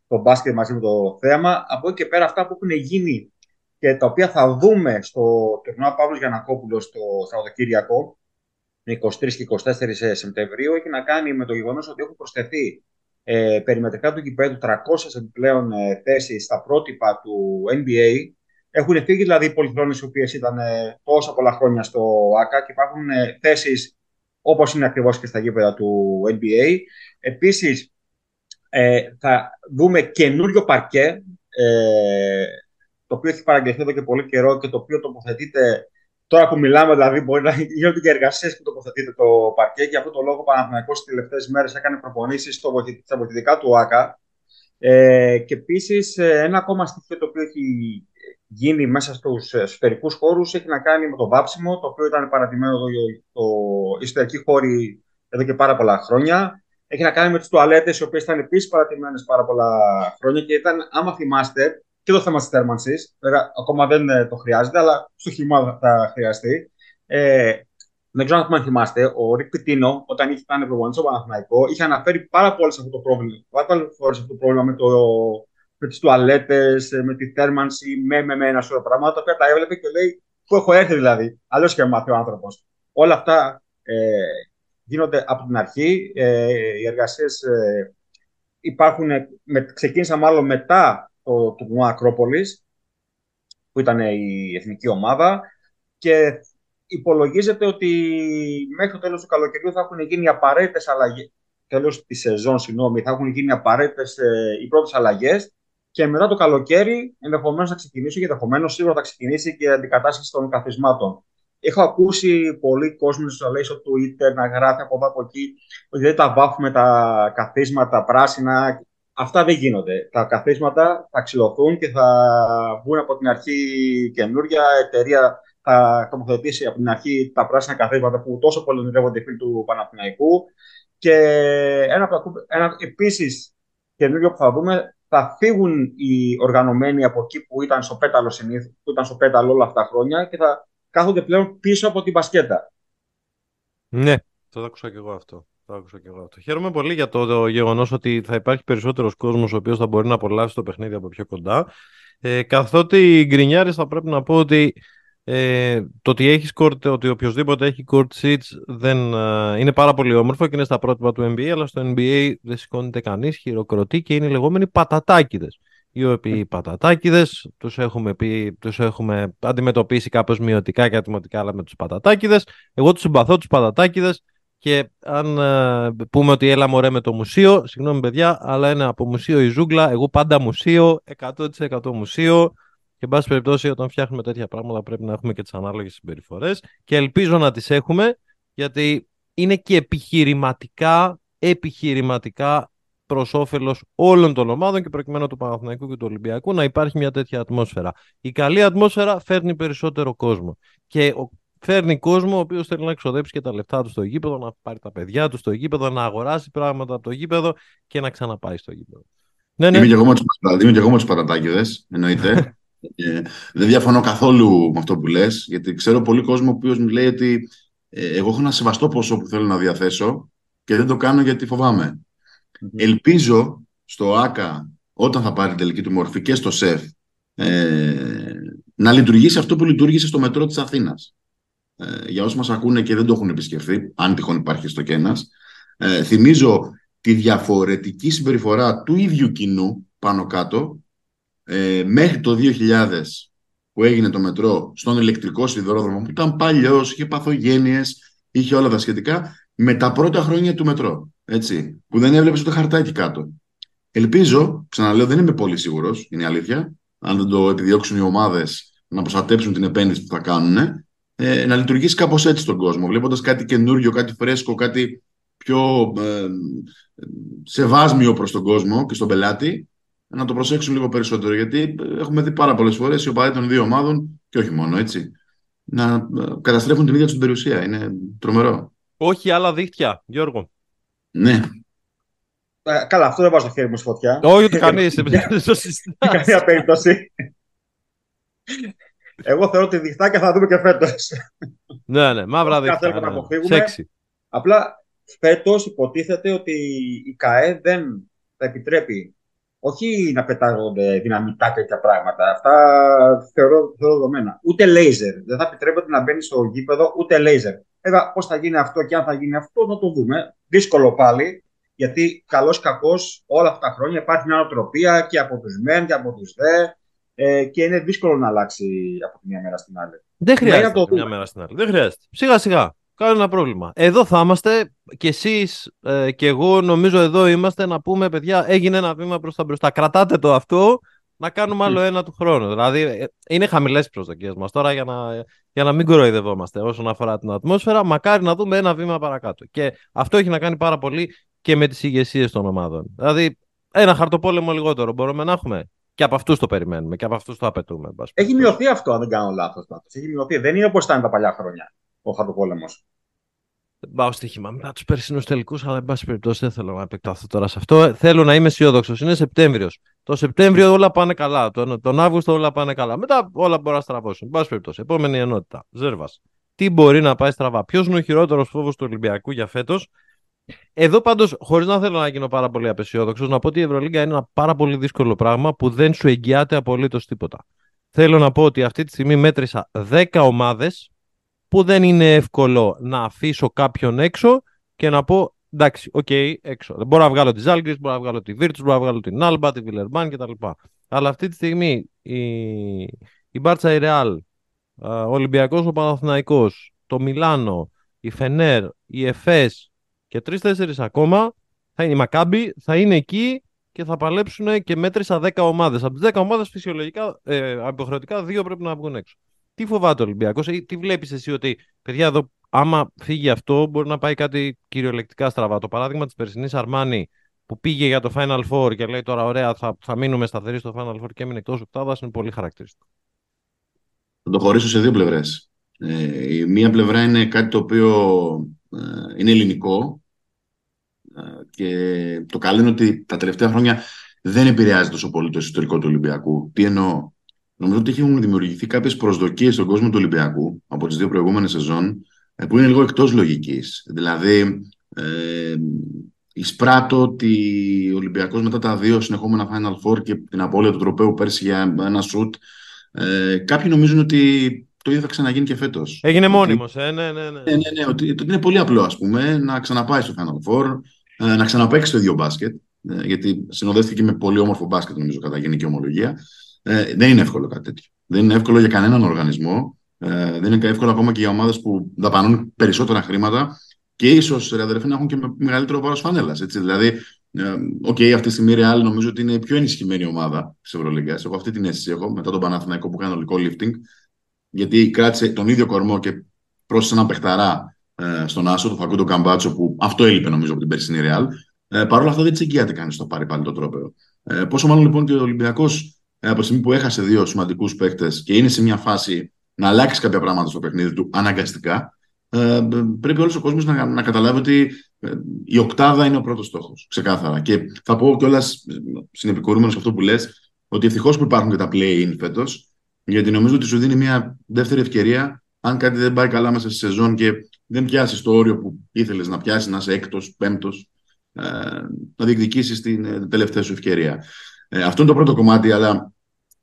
το μπάσκετ μαζί με το θέαμα. Από εκεί και πέρα αυτά που έχουν γίνει και τα οποία θα δούμε στο τουρνουά Παύλος Γιανακόπουλος το Σαββατοκύριακο 23 και 24 Σεπτεμβρίου έχει να κάνει με το γεγονός ότι έχουν προσθεθεί ε, περιμετρικά του κυπέδου 300 επιπλέον ε, θέσεις στα πρότυπα του NBA. Έχουν φύγει δηλαδή οι πολυθρόνες οι οποίες ήταν ε, τόσα πολλά χρόνια στο ΑΚΑ και υπάρχουν ε, θέσεις όπως είναι ακριβώς και στα γήπεδα του NBA. Επίσης, ε, θα δούμε καινούριο παρκέ, ε, το οποίο έχει παραγγελθεί εδώ και πολύ καιρό και το οποίο τοποθετείται Τώρα που μιλάμε, δηλαδή, μπορεί να γίνονται και εργασίες που τοποθετείται το παρκέ και αυτό το λόγο ο Παναθηναϊκός τις τελευταίες μέρες έκανε προπονήσεις στα βοηθητικά του ΟΑΚΑ. Ε, και επίσης, ε, ένα ακόμα στοιχείο το οποίο έχει γίνει μέσα στους ε, σφαιρικούς χώρους έχει να κάνει με το βάψιμο, το οποίο ήταν παρατημένο εδώ το ιστορική χώρη εδώ και πάρα πολλά χρόνια. Έχει να κάνει με τις τουαλέτες, οι οποίες ήταν επίσης παρατημένες πάρα πολλά χρόνια και ήταν, άμα θυμάστε, και το θέμα της θέρμανσης. Ακόμα δεν ε, το χρειάζεται, αλλά στο χειμώνα θα χρειαστεί. Ε, δεν ξέρω αν θυμάστε, ο Ρικ Πιτίνο, όταν είχε κάνει προπονητής στο Παναθηναϊκό, είχε αναφέρει πάρα πολλές αυτό το πρόβλημα. Πάρα πολλές φορές αυτό το πρόβλημα με, το, με τις τουαλέτες, με τη θέρμανση, με, με, με ένα σωρό πράγματα, τα οποία τα έβλεπε και λέει Πού έχω έρθει δηλαδή. Αλλιώς και μάθει ο άνθρωπος. Όλα αυτά ε, γίνονται από την αρχή. Ε, οι εργασίες ε, υπάρχουν, με, ξεκίνησαν μάλλον μετά το τουρνουά Ακρόπολης, που ήταν η εθνική ομάδα και υπολογίζεται ότι μέχρι το τέλος του καλοκαιριού θα έχουν γίνει απαραίτητες αλλαγές, τέλος της σεζόν, συγγνώμη, θα έχουν γίνει απαραίτητες ε, οι πρώτες αλλαγές και μετά το καλοκαίρι ενδεχομένως θα ξεκινήσει και ενδεχομένως σίγουρα θα ξεκινήσει και η αντικατάσταση των καθισμάτων. Έχω ακούσει πολλοί κόσμο στο λέει στο Twitter να γράφει από εδώ από εκεί ότι δεν τα βάφουμε τα καθίσματα πράσινα Αυτά δεν γίνονται. Τα καθίσματα θα ξυλωθούν και θα βγουν από την αρχή καινούρια. Η εταιρεία θα τοποθετήσει από την αρχή τα πράσινα καθίσματα που τόσο πολύ ονειρεύονται οι φίλοι του Παναθηναϊκού. Και ένα, από τα, ένα επίσης καινούριο που θα δούμε, θα φύγουν οι οργανωμένοι από εκεί που ήταν στο πέταλο συνήθω, που ήταν στο πέταλο όλα αυτά τα χρόνια και θα κάθονται πλέον πίσω από την μπασκέτα. Ναι, το άκουσα και εγώ αυτό. Το άκουσα και εγώ αυτό. Χαίρομαι πολύ για το, το γεγονός ότι θα υπάρχει περισσότερος κόσμος ο οποίος θα μπορεί να απολαύσει το παιχνίδι από πιο κοντά. Ε, καθότι οι γκρινιάρε θα πρέπει να πω ότι ε, το ότι έχει court, ότι οποιοδήποτε έχει court seats δεν, ε, είναι πάρα πολύ όμορφο και είναι στα πρότυπα του NBA, αλλά στο NBA δεν σηκώνεται κανείς, χειροκροτεί και είναι οι λεγόμενοι πατατάκιδες. Οι οποίοι πατατάκιδες τους έχουμε, πει, τους έχουμε αντιμετωπίσει κάπως μειωτικά και ατιμωτικά, αλλά με τους πατατάκιδες. Εγώ τους συμπαθώ τους πατατάκιδες και αν ε, πούμε ότι έλα μωρέ με το μουσείο, συγγνώμη παιδιά, αλλά είναι από μουσείο η ζούγκλα, εγώ πάντα μουσείο, 100% μουσείο. Και εν πάση περιπτώσει, όταν φτιάχνουμε τέτοια πράγματα, πρέπει να έχουμε και τις ανάλογες συμπεριφορές. Και ελπίζω να τις έχουμε, γιατί είναι και επιχειρηματικά, επιχειρηματικά προς όφελος όλων των ομάδων και προκειμένου του Παναθηναϊκού και του Ολυμπιακού να υπάρχει μια τέτοια ατμόσφαιρα. Η καλή ατμόσφαιρα φέρνει περισσότερο κόσμο. Και ο φέρνει κόσμο ο οποίος θέλει να εξοδέψει και τα λεφτά του στο γήπεδο, να πάρει τα παιδιά του στο γήπεδο, να αγοράσει πράγματα από το γήπεδο και να ξαναπάει στο γήπεδο. Ναι, ναι. Είμαι και εγώ με τους πατατάκιδε, εννοείται. ε, δεν διαφωνώ καθόλου με αυτό που λες, γιατί ξέρω πολύ κόσμο ο οποίος μου λέει ότι ε, εγώ έχω ένα σεβαστό ποσό που θέλω να διαθέσω και δεν το κάνω γιατί φοβάμαι. Ελπίζω στο ΆΚΑ, όταν θα πάρει τελική του μορφή και στο ΣΕΦ, ε, να λειτουργήσει αυτό που λειτουργήσε στο μετρό της Αθήνας. Ε, για όσους μας ακούνε και δεν το έχουν επισκεφθεί, αν τυχόν υπάρχει στο κένας, ε, θυμίζω τη διαφορετική συμπεριφορά του ίδιου κοινού πάνω κάτω ε, μέχρι το 2000 που έγινε το μετρό στον ηλεκτρικό σιδηρόδρομο που ήταν παλιός, είχε παθογένειες, είχε όλα τα σχετικά με τα πρώτα χρόνια του μετρό, έτσι, που δεν έβλεπες ούτε χαρτάκι κάτω. Ελπίζω, ξαναλέω δεν είμαι πολύ σίγουρος, είναι η αλήθεια, αν δεν το επιδιώξουν οι ομάδες να προστατέψουν την επένδυση που θα κάνουν, ε, να λειτουργήσει κάπως έτσι στον κόσμο, βλέποντας κάτι καινούριο, κάτι φρέσκο, κάτι πιο ε, σεβάσμιο προς τον κόσμο και στον πελάτη, να το προσέξουν λίγο περισσότερο, γιατί έχουμε δει πάρα πολλές φορές οι οπαδοί των δύο ομάδων, και όχι μόνο έτσι, να ε, καταστρέφουν την ίδια τους περιουσία. Είναι τρομερό. Όχι άλλα δίχτυα, Γιώργο. Ναι. Ε, καλά, αυτό δεν βάζω το χέρι μου στη φωτιά. Όχι, ούτε κανείς. καμία περίπτωση. Εγώ θεωρώ ότι διχτάκια θα δούμε και φέτος. Ναι, ναι, μαύρα διχτάκια. Θέλουμε να αποφύγουμε. Απλά φέτος υποτίθεται ότι η ΚΑΕ δεν θα επιτρέπει όχι να πετάγονται δυναμικά τέτοια πράγματα. Αυτά θεωρώ, θεωρώ δεδομένα. Ούτε λέιζερ. Δεν θα επιτρέπεται να μπαίνει στο γήπεδο ούτε λέιζερ. Βέβαια, πώς θα γίνει αυτό και αν θα γίνει αυτό, να το δούμε. Δύσκολο πάλι, γιατί καλός κακός όλα αυτά τα χρόνια υπάρχει μια νοοτροπία και από τους μεν και από τους δε. Ε, και είναι δύσκολο να αλλάξει από τη μία μέρα στην άλλη. Δεν χρειάζεται από τη μία μέρα στην άλλη. Δεν χρειάζεται. Σιγά σιγά. Κανένα πρόβλημα. Εδώ θα είμαστε και εσείς ε, και εγώ νομίζω εδώ είμαστε να πούμε παιδιά έγινε ένα βήμα προς τα μπροστά. Κρατάτε το αυτό να κάνουμε άλλο ένα του χρόνου. Δηλαδή ε, είναι χαμηλές οι προσδοκίες μας τώρα για να, για να μην κοροϊδευόμαστε όσον αφορά την ατμόσφαιρα. Μακάρι να δούμε ένα βήμα παρακάτω. Και αυτό έχει να κάνει πάρα πολύ και με τις ηγεσίες των ομάδων. Δηλαδή ένα χαρτοπόλεμο λιγότερο μπορούμε να έχουμε; Και από αυτούς το περιμένουμε και από αυτούς το απαιτούμε. Έχει μειωθεί αυτό, αν δεν κάνω λάθος. Έχει μειωθεί. Δεν είναι όπως ήταν τα παλιά χρόνια ο χαρτοπόλεμος. Δεν πάω στοίχημα μετά τους περσινούς τελικούς, αλλά εν πάση περιπτώσει δεν θέλω να επεκταθώ τώρα σε αυτό. Θέλω να είμαι αισιόδοξος. Είναι Σεπτέμβριος. Το Σεπτέμβριο όλα πάνε καλά. Τον, τον Αύγουστο όλα πάνε καλά. Μετά όλα μπορεί να στραβώσουν. Εν πάση περιπτώσει. Επόμενη ενότητα. Ζέρβας. Τι μπορεί να πάει στραβά; Ποιος είναι ο χειρότερος φόβος του Ολυμπιακού για φέτος; Εδώ πάντως, χωρίς να θέλω να γίνω πάρα πολύ απαισιόδοξος, να πω ότι η Ευρωλίγκα είναι ένα πάρα πολύ δύσκολο πράγμα που δεν σου εγγυάται απολύτως τίποτα. Θέλω να πω ότι αυτή τη στιγμή μέτρησα 10 ομάδες που δεν είναι εύκολο να αφήσω κάποιον έξω και να πω εντάξει, okay, έξω. Μπορώ να βγάλω τη Ζαλγκίρις, μπορώ να βγάλω τη Virtus, μπορώ να βγάλω την Άλμπα, τη Βιλερμπάν κτλ. Αλλά αυτή τη στιγμή η, η Μπάρτσα η Ρεάλ, ο Ολυμπιακός ο Παναθηναϊκός, το Μιλάνο, η Φενέρ, η Εφές και τρει-τέσσερι ακόμα θα είναι η Μακάμπη, θα είναι εκεί και θα παλέψουν και μέτρησα 10 ομάδες. Από τις 10 ομάδες φυσιολογικά, ε, αποχρεωτικά, δύο πρέπει να βγουν έξω. Τι φοβάται ο Ολυμπιακός, ή τι βλέπεις εσύ ότι, παιδιά, εδώ, άμα φύγει αυτό, μπορεί να πάει κάτι κυριολεκτικά στραβά. Το παράδειγμα της περσινής Αρμάνη που πήγε για το Final Four και λέει τώρα, ωραία, θα, θα μείνουμε σταθεροί στο Final Four και έμεινε εκτός οκτάδας, είναι πολύ χαρακτηριστικό. Θα το χωρίσω σε δύο πλευρές. Ε, η μία πλευρά είναι κάτι το οποίο ε, είναι ελληνικό ε, και το καλό είναι ότι τα τελευταία χρόνια δεν επηρεάζει τόσο πολύ το ιστορικό του Ολυμπιακού. Τι εννοώ; Νομίζω ότι έχουν δημιουργηθεί κάποιες προσδοκίες στον κόσμο του Ολυμπιακού από τις δύο προηγούμενες σεζόν ε, που είναι λίγο εκτός λογικής. Δηλαδή, ε, εισπράττω ότι ο Ολυμπιακός μετά τα δύο συνεχόμενα Final Four και την απώλεια του τροπέου πέρσι για ένα σουτ, ε, κάποιοι νομίζουν ότι το ίδιο θα ξαναγίνει και φέτος. Έγινε μόνιμος, ε, ναι, ναι, ναι. ναι, ναι, ναι ότι, ότι είναι πολύ απλό, ας πούμε, να ξαναπάει στο Final Four, ε, να ξαναπαίξει το ίδιο μπάσκετ. Ε, γιατί συνοδεύτηκε με πολύ όμορφο μπάσκετ, νομίζω, κατά γενική ομολογία. Ε, δεν είναι εύκολο κάτι τέτοιο. Δεν είναι εύκολο για κανέναν οργανισμό. Ε, δεν είναι εύκολο ακόμα και για ομάδες που δαπανούν περισσότερα χρήματα και ίσως αδερφέ να έχουν και μεγαλύτερο βάρος φανέλας. Δηλαδή, Okay, αυτή τη στιγμή η Real νομίζω ότι είναι η πιο ενισχυμένη ομάδα της Ευρωλίγκας. Έχω αυτή την αίσθηση έχω μετά τον Παναθηναϊκό που κάνει ολικό lifting. Γιατί κράτησε τον ίδιο κορμό και πρόσθεσε ένα παιχταρά ε, στον Άσο, τον Φακούντο Καμπάτσο, που αυτό έλειπε νομίζω από την περσινή Real. Ε, Παρ' όλα αυτά δεν τη εγγυάται κανείς το πάρει πάλι το τρόπαιο. Ε, πόσο μάλλον λοιπόν και ο Ολυμπιακός ε, από τη στιγμή που έχασε δύο σημαντικούς παίκτες και είναι σε μια φάση να αλλάξει κάποια πράγματα στο παιχνίδι του αναγκαστικά, ε, πρέπει όλος ο κόσμος να, να καταλάβει ότι ε, η οκτάδα είναι ο πρώτος στόχος. Ξεκάθαρα. Και θα πω κιόλας, συνεπικορούμενος σε αυτό που λες, ότι ευτυχώς που υπάρχουν και τα play-in φέτος, γιατί νομίζω ότι σου δίνει μια δεύτερη ευκαιρία, αν κάτι δεν πάει καλά μέσα στη σεζόν και δεν πιάσεις το όριο που ήθελες να πιάσεις, να είσαι έκτος, πέμπτος, ε, να διεκδικήσεις την τελευταία σου ευκαιρία. Ε, αυτό είναι το πρώτο κομμάτι, αλλά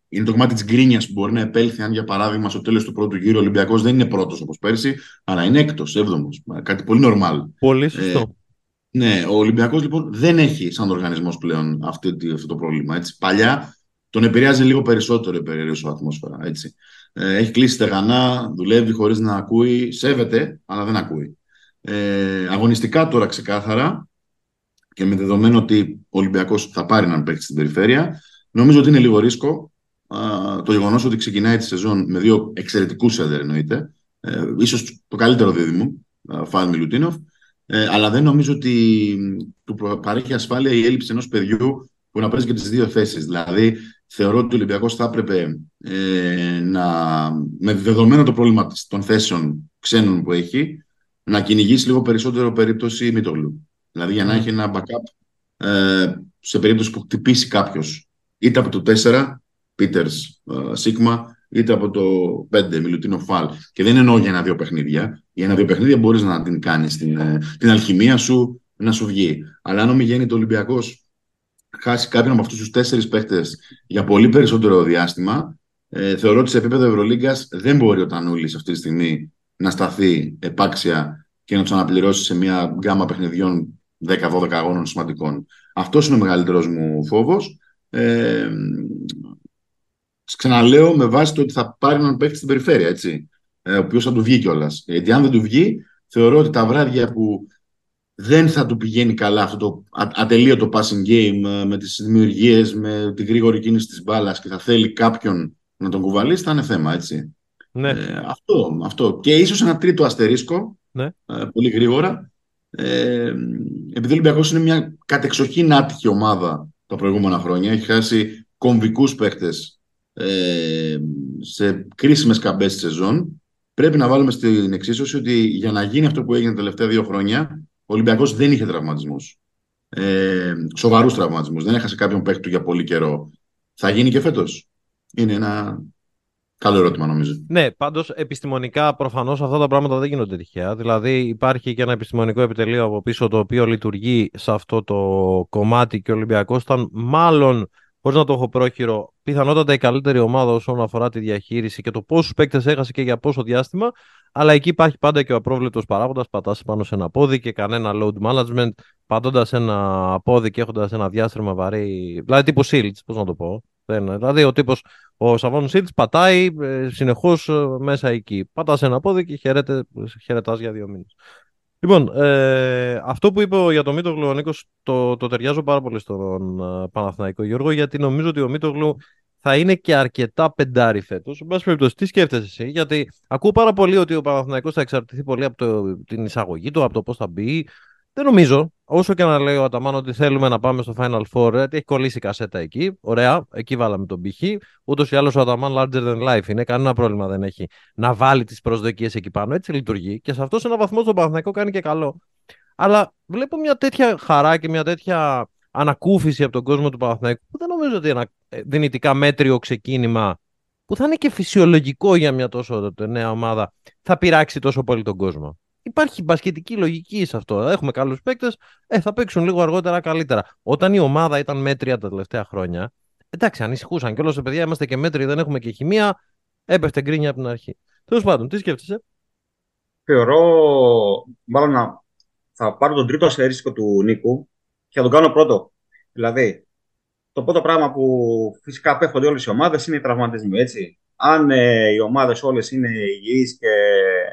είναι το κομμάτι της γκρίνιας που μπορεί να επέλθει αν για παράδειγμα στο τέλος του πρώτου γύρου ο Ολυμπιακός δεν είναι πρώτος όπως πέρσι, αλλά είναι έκτος, έβδομος. Κάτι πολύ νορμάλ. Πολύ σωστό. Ε, ναι, ο Ολυμπιακός λοιπόν δεν έχει σαν οργανισμός πλέον αυτό, αυτό το πρόβλημα. Έτσι. Παλιά τον επηρεάζει λίγο περισσότερο η περιέργεια ατμόσφαιρα. Έτσι. Ε, έχει κλείσει στεγανά, δουλεύει χωρίς να ακούει, σέβεται, αλλά δεν ακούει. Ε, αγωνιστικά τώρα ξεκάθαρα και με δεδομένο ότι ο Ολυμπιακός θα πάρει έναν παίκτη στην περιφέρεια, νομίζω ότι είναι λίγο ρίσκο το γεγονός ότι ξεκινάει τη σεζόν με δύο εξαιρετικούς έντερ εννοείται. Ε, ίσως το καλύτερο δίδυμο, Φάλ Μιλουτίνοφ. Ε, αλλά δεν νομίζω ότι του παρέχει ασφάλεια η έλλειψη ενός παιδιού που να παίζει και τις δύο θέσεις. Δηλαδή, θεωρώ ότι ο Ολυμπιακός θα έπρεπε ε, να, με δεδομένο το πρόβλημα των θέσεων ξένων που έχει, να κυνηγήσει λίγο περισσότερο περίπτωση Μητολού. Δηλαδή, για να έχει ένα backup ε, σε περίπτωση που χτυπήσει κάποιος είτε από το 4 Πίτερ Σίγμα, είτε από το 5 Μιλουτίνο Φαλ. Και δεν εννοώ για ένα-δύο παιχνίδια. Για ένα-δύο παιχνίδια μπορείς να την κάνεις την, ε, την αλχημία σου να σου βγει. Αλλά αν ο το Ολυμπιακός χάσει κάποιον από αυτούς τους τέσσερις παίχτες για πολύ περισσότερο διάστημα, ε, θεωρώ ότι σε επίπεδο Ευρωλίγκας δεν μπορεί ο Τανούλης αυτή τη στιγμή να σταθεί επάξια και να τους αναπληρώσει σε μια γκάμα παιχνιδιών 10-12 αγώνων σημαντικών. Αυτός είναι ο μεγαλύτερος μου φόβος. Ε, ξαναλέω με βάση το ότι θα πάρει έναν παίχτη στην περιφέρεια, έτσι, ε, ο οποίος θα του βγει κιόλας. Γιατί αν δεν του βγει, θεωρώ ότι τα βράδια που δεν θα του πηγαίνει καλά αυτό το ατελείωτο passing game ε, με τις δημιουργίες, με τη γρήγορη κίνηση της μπάλας και θα θέλει κάποιον να τον κουβαλήσει, θα είναι θέμα, έτσι. Ναι. Ε, αυτό, αυτό. Και ίσως ένα τρίτο αστερίσκο, ναι. ε, πολύ γρήγορα, ε, επειδή ο Ολυμπιακός είναι μια κατεξοχήν άτυχη ομάδα τα προηγούμενα χρόνια, έχει χάσει κομβικούς παίχτες ε, σε κρίσιμες καμπές της σεζόν, πρέπει να βάλουμε στην εξίσωση ότι για να γίνει αυτό που έγινε τα τελευταία δύο χρόνια, ο Ολυμπιακός δεν είχε τραυματισμούς. Ε, Σοβαρούς τραυματισμούς. Δεν έχασε κάποιον παίκτη για πολύ καιρό. Θα γίνει και φέτος. Είναι ένα καλό ερώτημα, νομίζω. Ναι, πάντως επιστημονικά προφανώς αυτά τα πράγματα δεν γίνονται τυχαία. Δηλαδή, υπάρχει και ένα επιστημονικό επιτελείο από πίσω το οποίο λειτουργεί σε αυτό το κομμάτι και ο Ολυμπιακός ήταν μάλλον χωρίς να το έχω πρόχειρο, πιθανότατα η καλύτερη ομάδα όσον αφορά τη διαχείριση και το πόσους παίκτες έχασε και για πόσο διάστημα. Αλλά εκεί υπάρχει πάντα και ο απρόβλεπτος παράγοντας. Πατάς πάνω σε ένα πόδι και κανένα load management, πατώντας ένα πόδι και έχοντας ένα διάστημα βαρύ. Δηλαδή τύπου Shields, πώς να το πω. Δηλαδή ο τύπος, ο Σαββόν Shields πατάει ε, συνεχώς ε, μέσα εκεί. Πατάς ένα πόδι και χαιρετάς για δύο μήνες. Λοιπόν, ε, αυτό που είπε για τον Μίτογλου ο Νίκος το, το ταιριάζω πάρα πολύ στον uh, Παναθηναϊκό Γιώργο γιατί νομίζω ότι ο Μίτογλου θα είναι και αρκετά πεντάρι φέτος. Εν πάση περιπτώσει, τι σκέφτεσαι εσύ, γιατί ακούω πάρα πολύ ότι ο Παναθηναϊκός θα εξαρτηθεί πολύ από το, την εισαγωγή του, από το πώς θα μπει, δεν νομίζω. Όσο και να λέει ο Αταμάν ότι θέλουμε να πάμε στο Final Four, γιατί έχει κολλήσει η κασέτα εκεί. Ωραία, εκεί βάλαμε τον πύχη. Ούτως ή άλλως ο Αταμάν larger than life είναι. Κανένα πρόβλημα δεν έχει να βάλει τις προσδοκίες εκεί πάνω. Έτσι λειτουργεί. Και σε αυτός σε έναν βαθμό στον Παναθηναϊκό κάνει και καλό. Αλλά βλέπω μια τέτοια χαρά και μια τέτοια ανακούφιση από τον κόσμο του Παναθηναϊκού που δεν νομίζω ότι ένα ε, δυνητικά μέτριο ξεκίνημα που θα είναι και φυσιολογικό για μια τόσο νέα ομάδα θα πειράξει τόσο πολύ τον κόσμο υπάρχει μπασκετική λογική σε αυτό. Έχουμε καλούς παίκτες, ε, θα παίξουν λίγο αργότερα καλύτερα. Όταν η ομάδα ήταν μέτρια τα τελευταία χρόνια, εντάξει, ανησυχούσαν κιόλας τα παιδιά, είμαστε και μέτροι, δεν έχουμε και χημεία. Έπεφτε γκρίνια από την αρχή. Τέλος πάντων, τι σκέφτεσαι; Θεωρώ, μάλλον να θα πάρω τον τρίτο αστερίσκο του Νίκου και θα τον κάνω πρώτο. Δηλαδή, το πρώτο πράγμα που φυσικά απέχονται όλες οι ομάδες είναι οι τραυματισμοί. Έτσι αν ε, οι ομάδες όλες είναι υγιείς και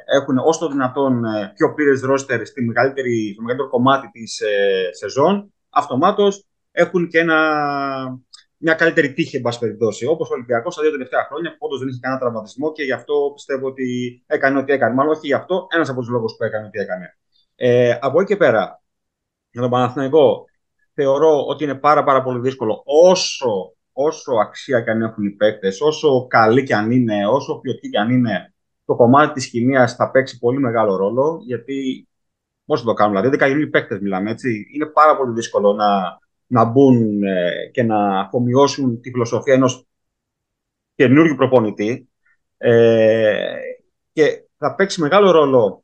έχουν όσο το δυνατόν ε, πιο πλήρες ρόστερ στη μεγαλύτερη, στο μεγαλύτερο κομμάτι της ε, σεζόν, αυτομάτως έχουν και ένα, μια καλύτερη τύχη, εν πάση περιπτώσει. Όπως ο Ολυμπιακός τα δύο τελευταία χρόνια, που όντως δεν είχε κανένα τραυματισμό και γι' αυτό πιστεύω ότι έκανε ό,τι έκανε. Μάλλον όχι γι' αυτό, ένας από τους λόγους που έκανε ό,τι έκανε. Ε, από εκεί και πέρα, για τον Παναθηναϊκό, θεωρώ ότι είναι πάρα, πάρα πολύ δύσκολο όσο όσο αξία και αν έχουν οι παίκτες, όσο καλοί και αν είναι, όσο ποιοτικοί και αν είναι, το κομμάτι της χημία θα παίξει πολύ μεγάλο ρόλο. Γιατί πώς θα το κάνουμε, δηλαδή, δεκαετοί παίκτες μιλάμε έτσι. Είναι πάρα πολύ δύσκολο να, να μπουν ε, και να αφομοιώσουν τη φιλοσοφία ενός καινούργιου προπονητή. Ε, και θα παίξει μεγάλο ρόλο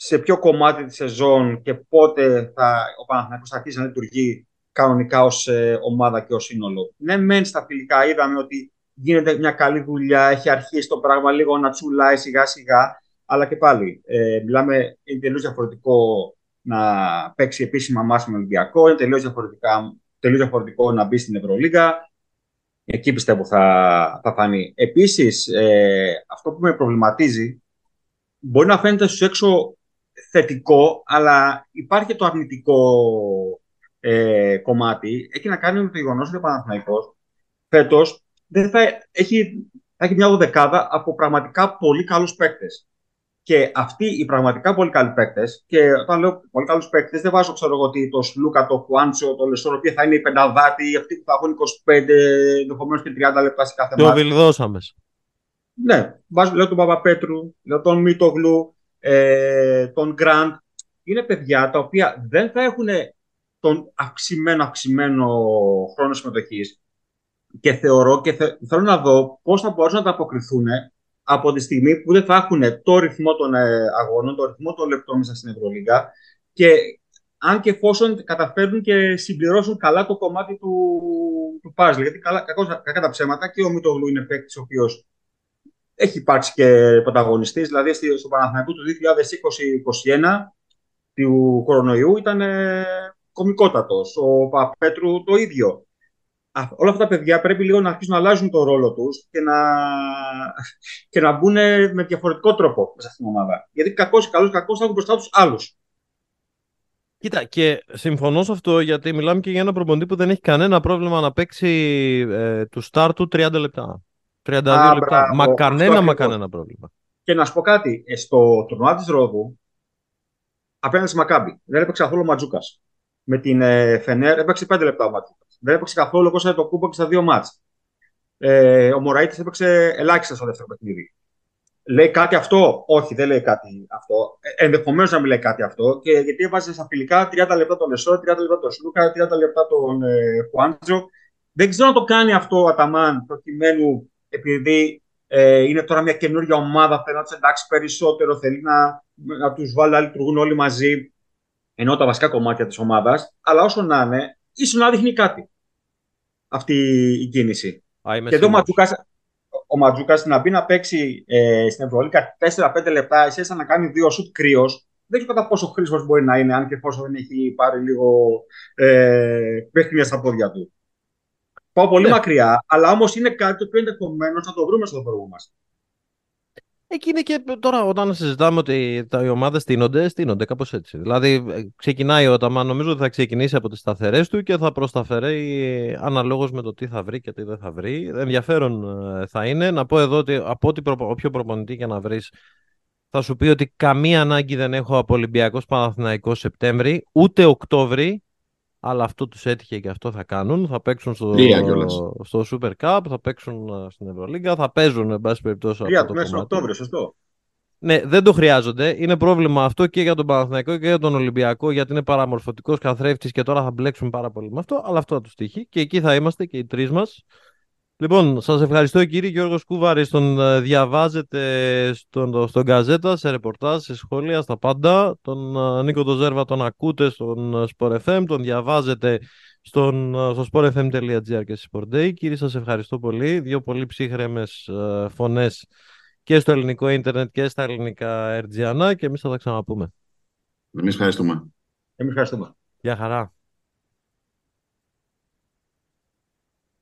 σε ποιο κομμάτι της σεζόν και πότε θα, ο Παναθηναϊκός θα αρχίσει να λειτουργεί κανονικά ως ε, ομάδα και ως σύνολο. Ναι, μεν στα φιλικά είδαμε ότι γίνεται μια καλή δουλειά, έχει αρχίσει το πράγμα λίγο να τσουλάει σιγά σιγά, αλλά και πάλι ε, μιλάμε, είναι τελείως διαφορετικό να παίξει επίσημα μάση με Ολυμπιακό, είναι τελείως, τελείως διαφορετικό να μπει στην Ευρωλίγα. Εκεί πιστεύω θα, θα φανεί. Επίσης, ε, αυτό που με προβληματίζει, μπορεί να φαίνεται στους έξω θετικό, αλλά υπάρχει το αρνητικό ε, κομμάτι έχει να κάνει με το γεγονός ότι ο Παναθηναϊκός φέτος θα έχει, θα έχει μια δεκάδα από πραγματικά πολύ καλούς παίκτες. Και αυτοί οι πραγματικά πολύ καλοί παίκτες, και όταν λέω πολύ καλούς παίκτες, δεν βάζω ξέρω εγώ ότι το Σλούκα, το Χουάντσο, το Λεσόρ, που θα είναι οι πενταδάτοι, αυτοί που θα έχουν 25, ενδεχομένως και 30 λεπτά σε κάθε μάτι. Το βιλδώσαμε. Ναι, βάζω, λέω τον Παπαπέτρου, λέω τον Μίτογλου, ε, τον Γκραντ. Είναι παιδιά τα οποία δεν θα έχουν τον αυξημένο, αυξημένο χρόνο συμμετοχής. Και θεωρώ και θέλω να δω πώς θα μπορέσουν να τα αποκριθούν από τη στιγμή που δεν θα έχουν το ρυθμό των ε, αγώνων, το ρυθμό των λεπτών μέσα στην Ευρωλίγα και αν και εφόσον καταφέρνουν και συμπληρώσουν καλά το κομμάτι του, του puzzle. Γιατί καλά, κακά τα ψέματα και ο Μητογλου είναι παίκτης ο οποίος έχει υπάρξει και πρωταγωνιστής. Δηλαδή στο Παναθηναϊκό του 2020-2021 του κορονοϊού ήταν ε, κομικότατος. Ο Παπέτρου το ίδιο. όλα αυτά τα παιδιά πρέπει λίγο να αρχίσουν να αλλάζουν το ρόλο τους και να, και να μπουν με διαφορετικό τρόπο σε αυτήν την ομάδα. Γιατί κακός ή καλός κακός θα έχουν μπροστά τους άλλους. Κοίτα, και συμφωνώ σε αυτό γιατί μιλάμε και για ένα προπονητή που δεν έχει κανένα πρόβλημα να παίξει ε, τους σταρ του 30 λεπτά. 32 Α, λεπτά. Μπράβο, μα κανένα, μα κανένα πρόβλημα. Και να σου πω κάτι, ε, στο τουρνουά της Ρόδου, απέναντι στη Μακάμπη, δεν έπαιξε καθόλου ο Μαντζούκας. Με την ε, Φενέρ έπαιξε 5 λεπτά ο Μαντζούκας. Δεν έπαιξε καθόλου ο Αντετοκούνμπο και στα δύο ματς. Ε, ο Μωραήτης έπαιξε ελάχιστα στο δεύτερο παιχνίδι. Λέει κάτι αυτό; Όχι, δεν λέει κάτι αυτό. Ε, Ενδεχομένως να μην λέει κάτι αυτό. Και γιατί έβαζε στα φιλικά 30 λεπτά τον Λεσόρ, 30 λεπτά τον Σλούκα, 30 λεπτά τον ε, Χουάντσο. Δεν ξέρω αν το κάνει αυτό ο Αταμάν προκειμένου επειδή ε, είναι τώρα μια καινούργια ομάδα, θέλει να του εντάξει περισσότερο, θέλει να, να τους βάλει να λειτουργούν όλοι μαζί, ενώ τα βασικά κομμάτια της ομάδας. Αλλά όσο να είναι, ίσως να δείχνει κάτι αυτή η κίνηση. Α, και εδώ ο Ματζούκας ο Ματζούκας να μπει να παίξει ε, στην Ευρωλίκα 4-5 λεπτά, εσύ να κάνει δύο σουτ κρύος. Δεν ξέρω κατά πόσο χρήσιμος μπορεί να είναι, αν και πόσο δεν έχει πάρει λίγο ε, παιχνίδια στα πόδια του. Πάω πολύ ναι. μακριά, αλλά όμως είναι κάτι το οποίο ενδεχομένω να το βρούμε στο δρόμο μας. Εκεί είναι και τώρα όταν συζητάμε ότι τα, οι ομάδες στείνονται, στείνονται κάπως έτσι. Δηλαδή, ε, ξεκινάει ο Αταμάν, νομίζω ότι θα ξεκινήσει από τις σταθερές του και θα προσταφερεί αναλόγως με το τι θα βρει και τι δεν θα βρει. Ενδιαφέρον ε, θα είναι. Να πω εδώ ότι από ό,τι όποιο προπονητή και να βρεις, θα σου πει ότι καμία ανάγκη δεν έχω από Ολυμπιακός Παναθηναϊκός Σεπτέμβρη, ούτε Οκτώβρη, αλλά αυτό τους έτυχε και αυτό θα κάνουν. Θα παίξουν στο, στο Super Cup, θα παίξουν ε, στην Ευρωλίγκα, θα παίζουν, εν πάση περιπτώσει. Τρία του μέσα Οκτώβριο, σωστό. Ναι, δεν το χρειάζονται. Είναι πρόβλημα αυτό και για τον Παναθηναϊκό και για τον Ολυμπιακό, γιατί είναι παραμορφωτικός καθρέφτης και τώρα θα μπλέξουν πάρα πολύ με αυτό. Αλλά αυτό θα τους τύχει. Και εκεί θα είμαστε και οι τρεις μας. Λοιπόν, σας ευχαριστώ κύριε Γιώργος Κούβαρη. Τον ε, διαβάζετε στον, στον Καζέτα, σε ρεπορτάζ, σε σχόλια, στα πάντα. Τον ε, Νίκο Τοζέρβα τον ακούτε στον ε, Sport FM, τον διαβάζετε στον, στο sportfm.gr και στη Sport Day. Κύριε, σας ευχαριστώ πολύ. Δύο πολύ ψύχρεμες φωνές και στο ελληνικό ίντερνετ και στα ελληνικά ερτζιανά και εμείς θα τα ξαναπούμε. Εμείς ευχαριστούμε. Εμείς ευχαριστούμε. Γεια χαρά.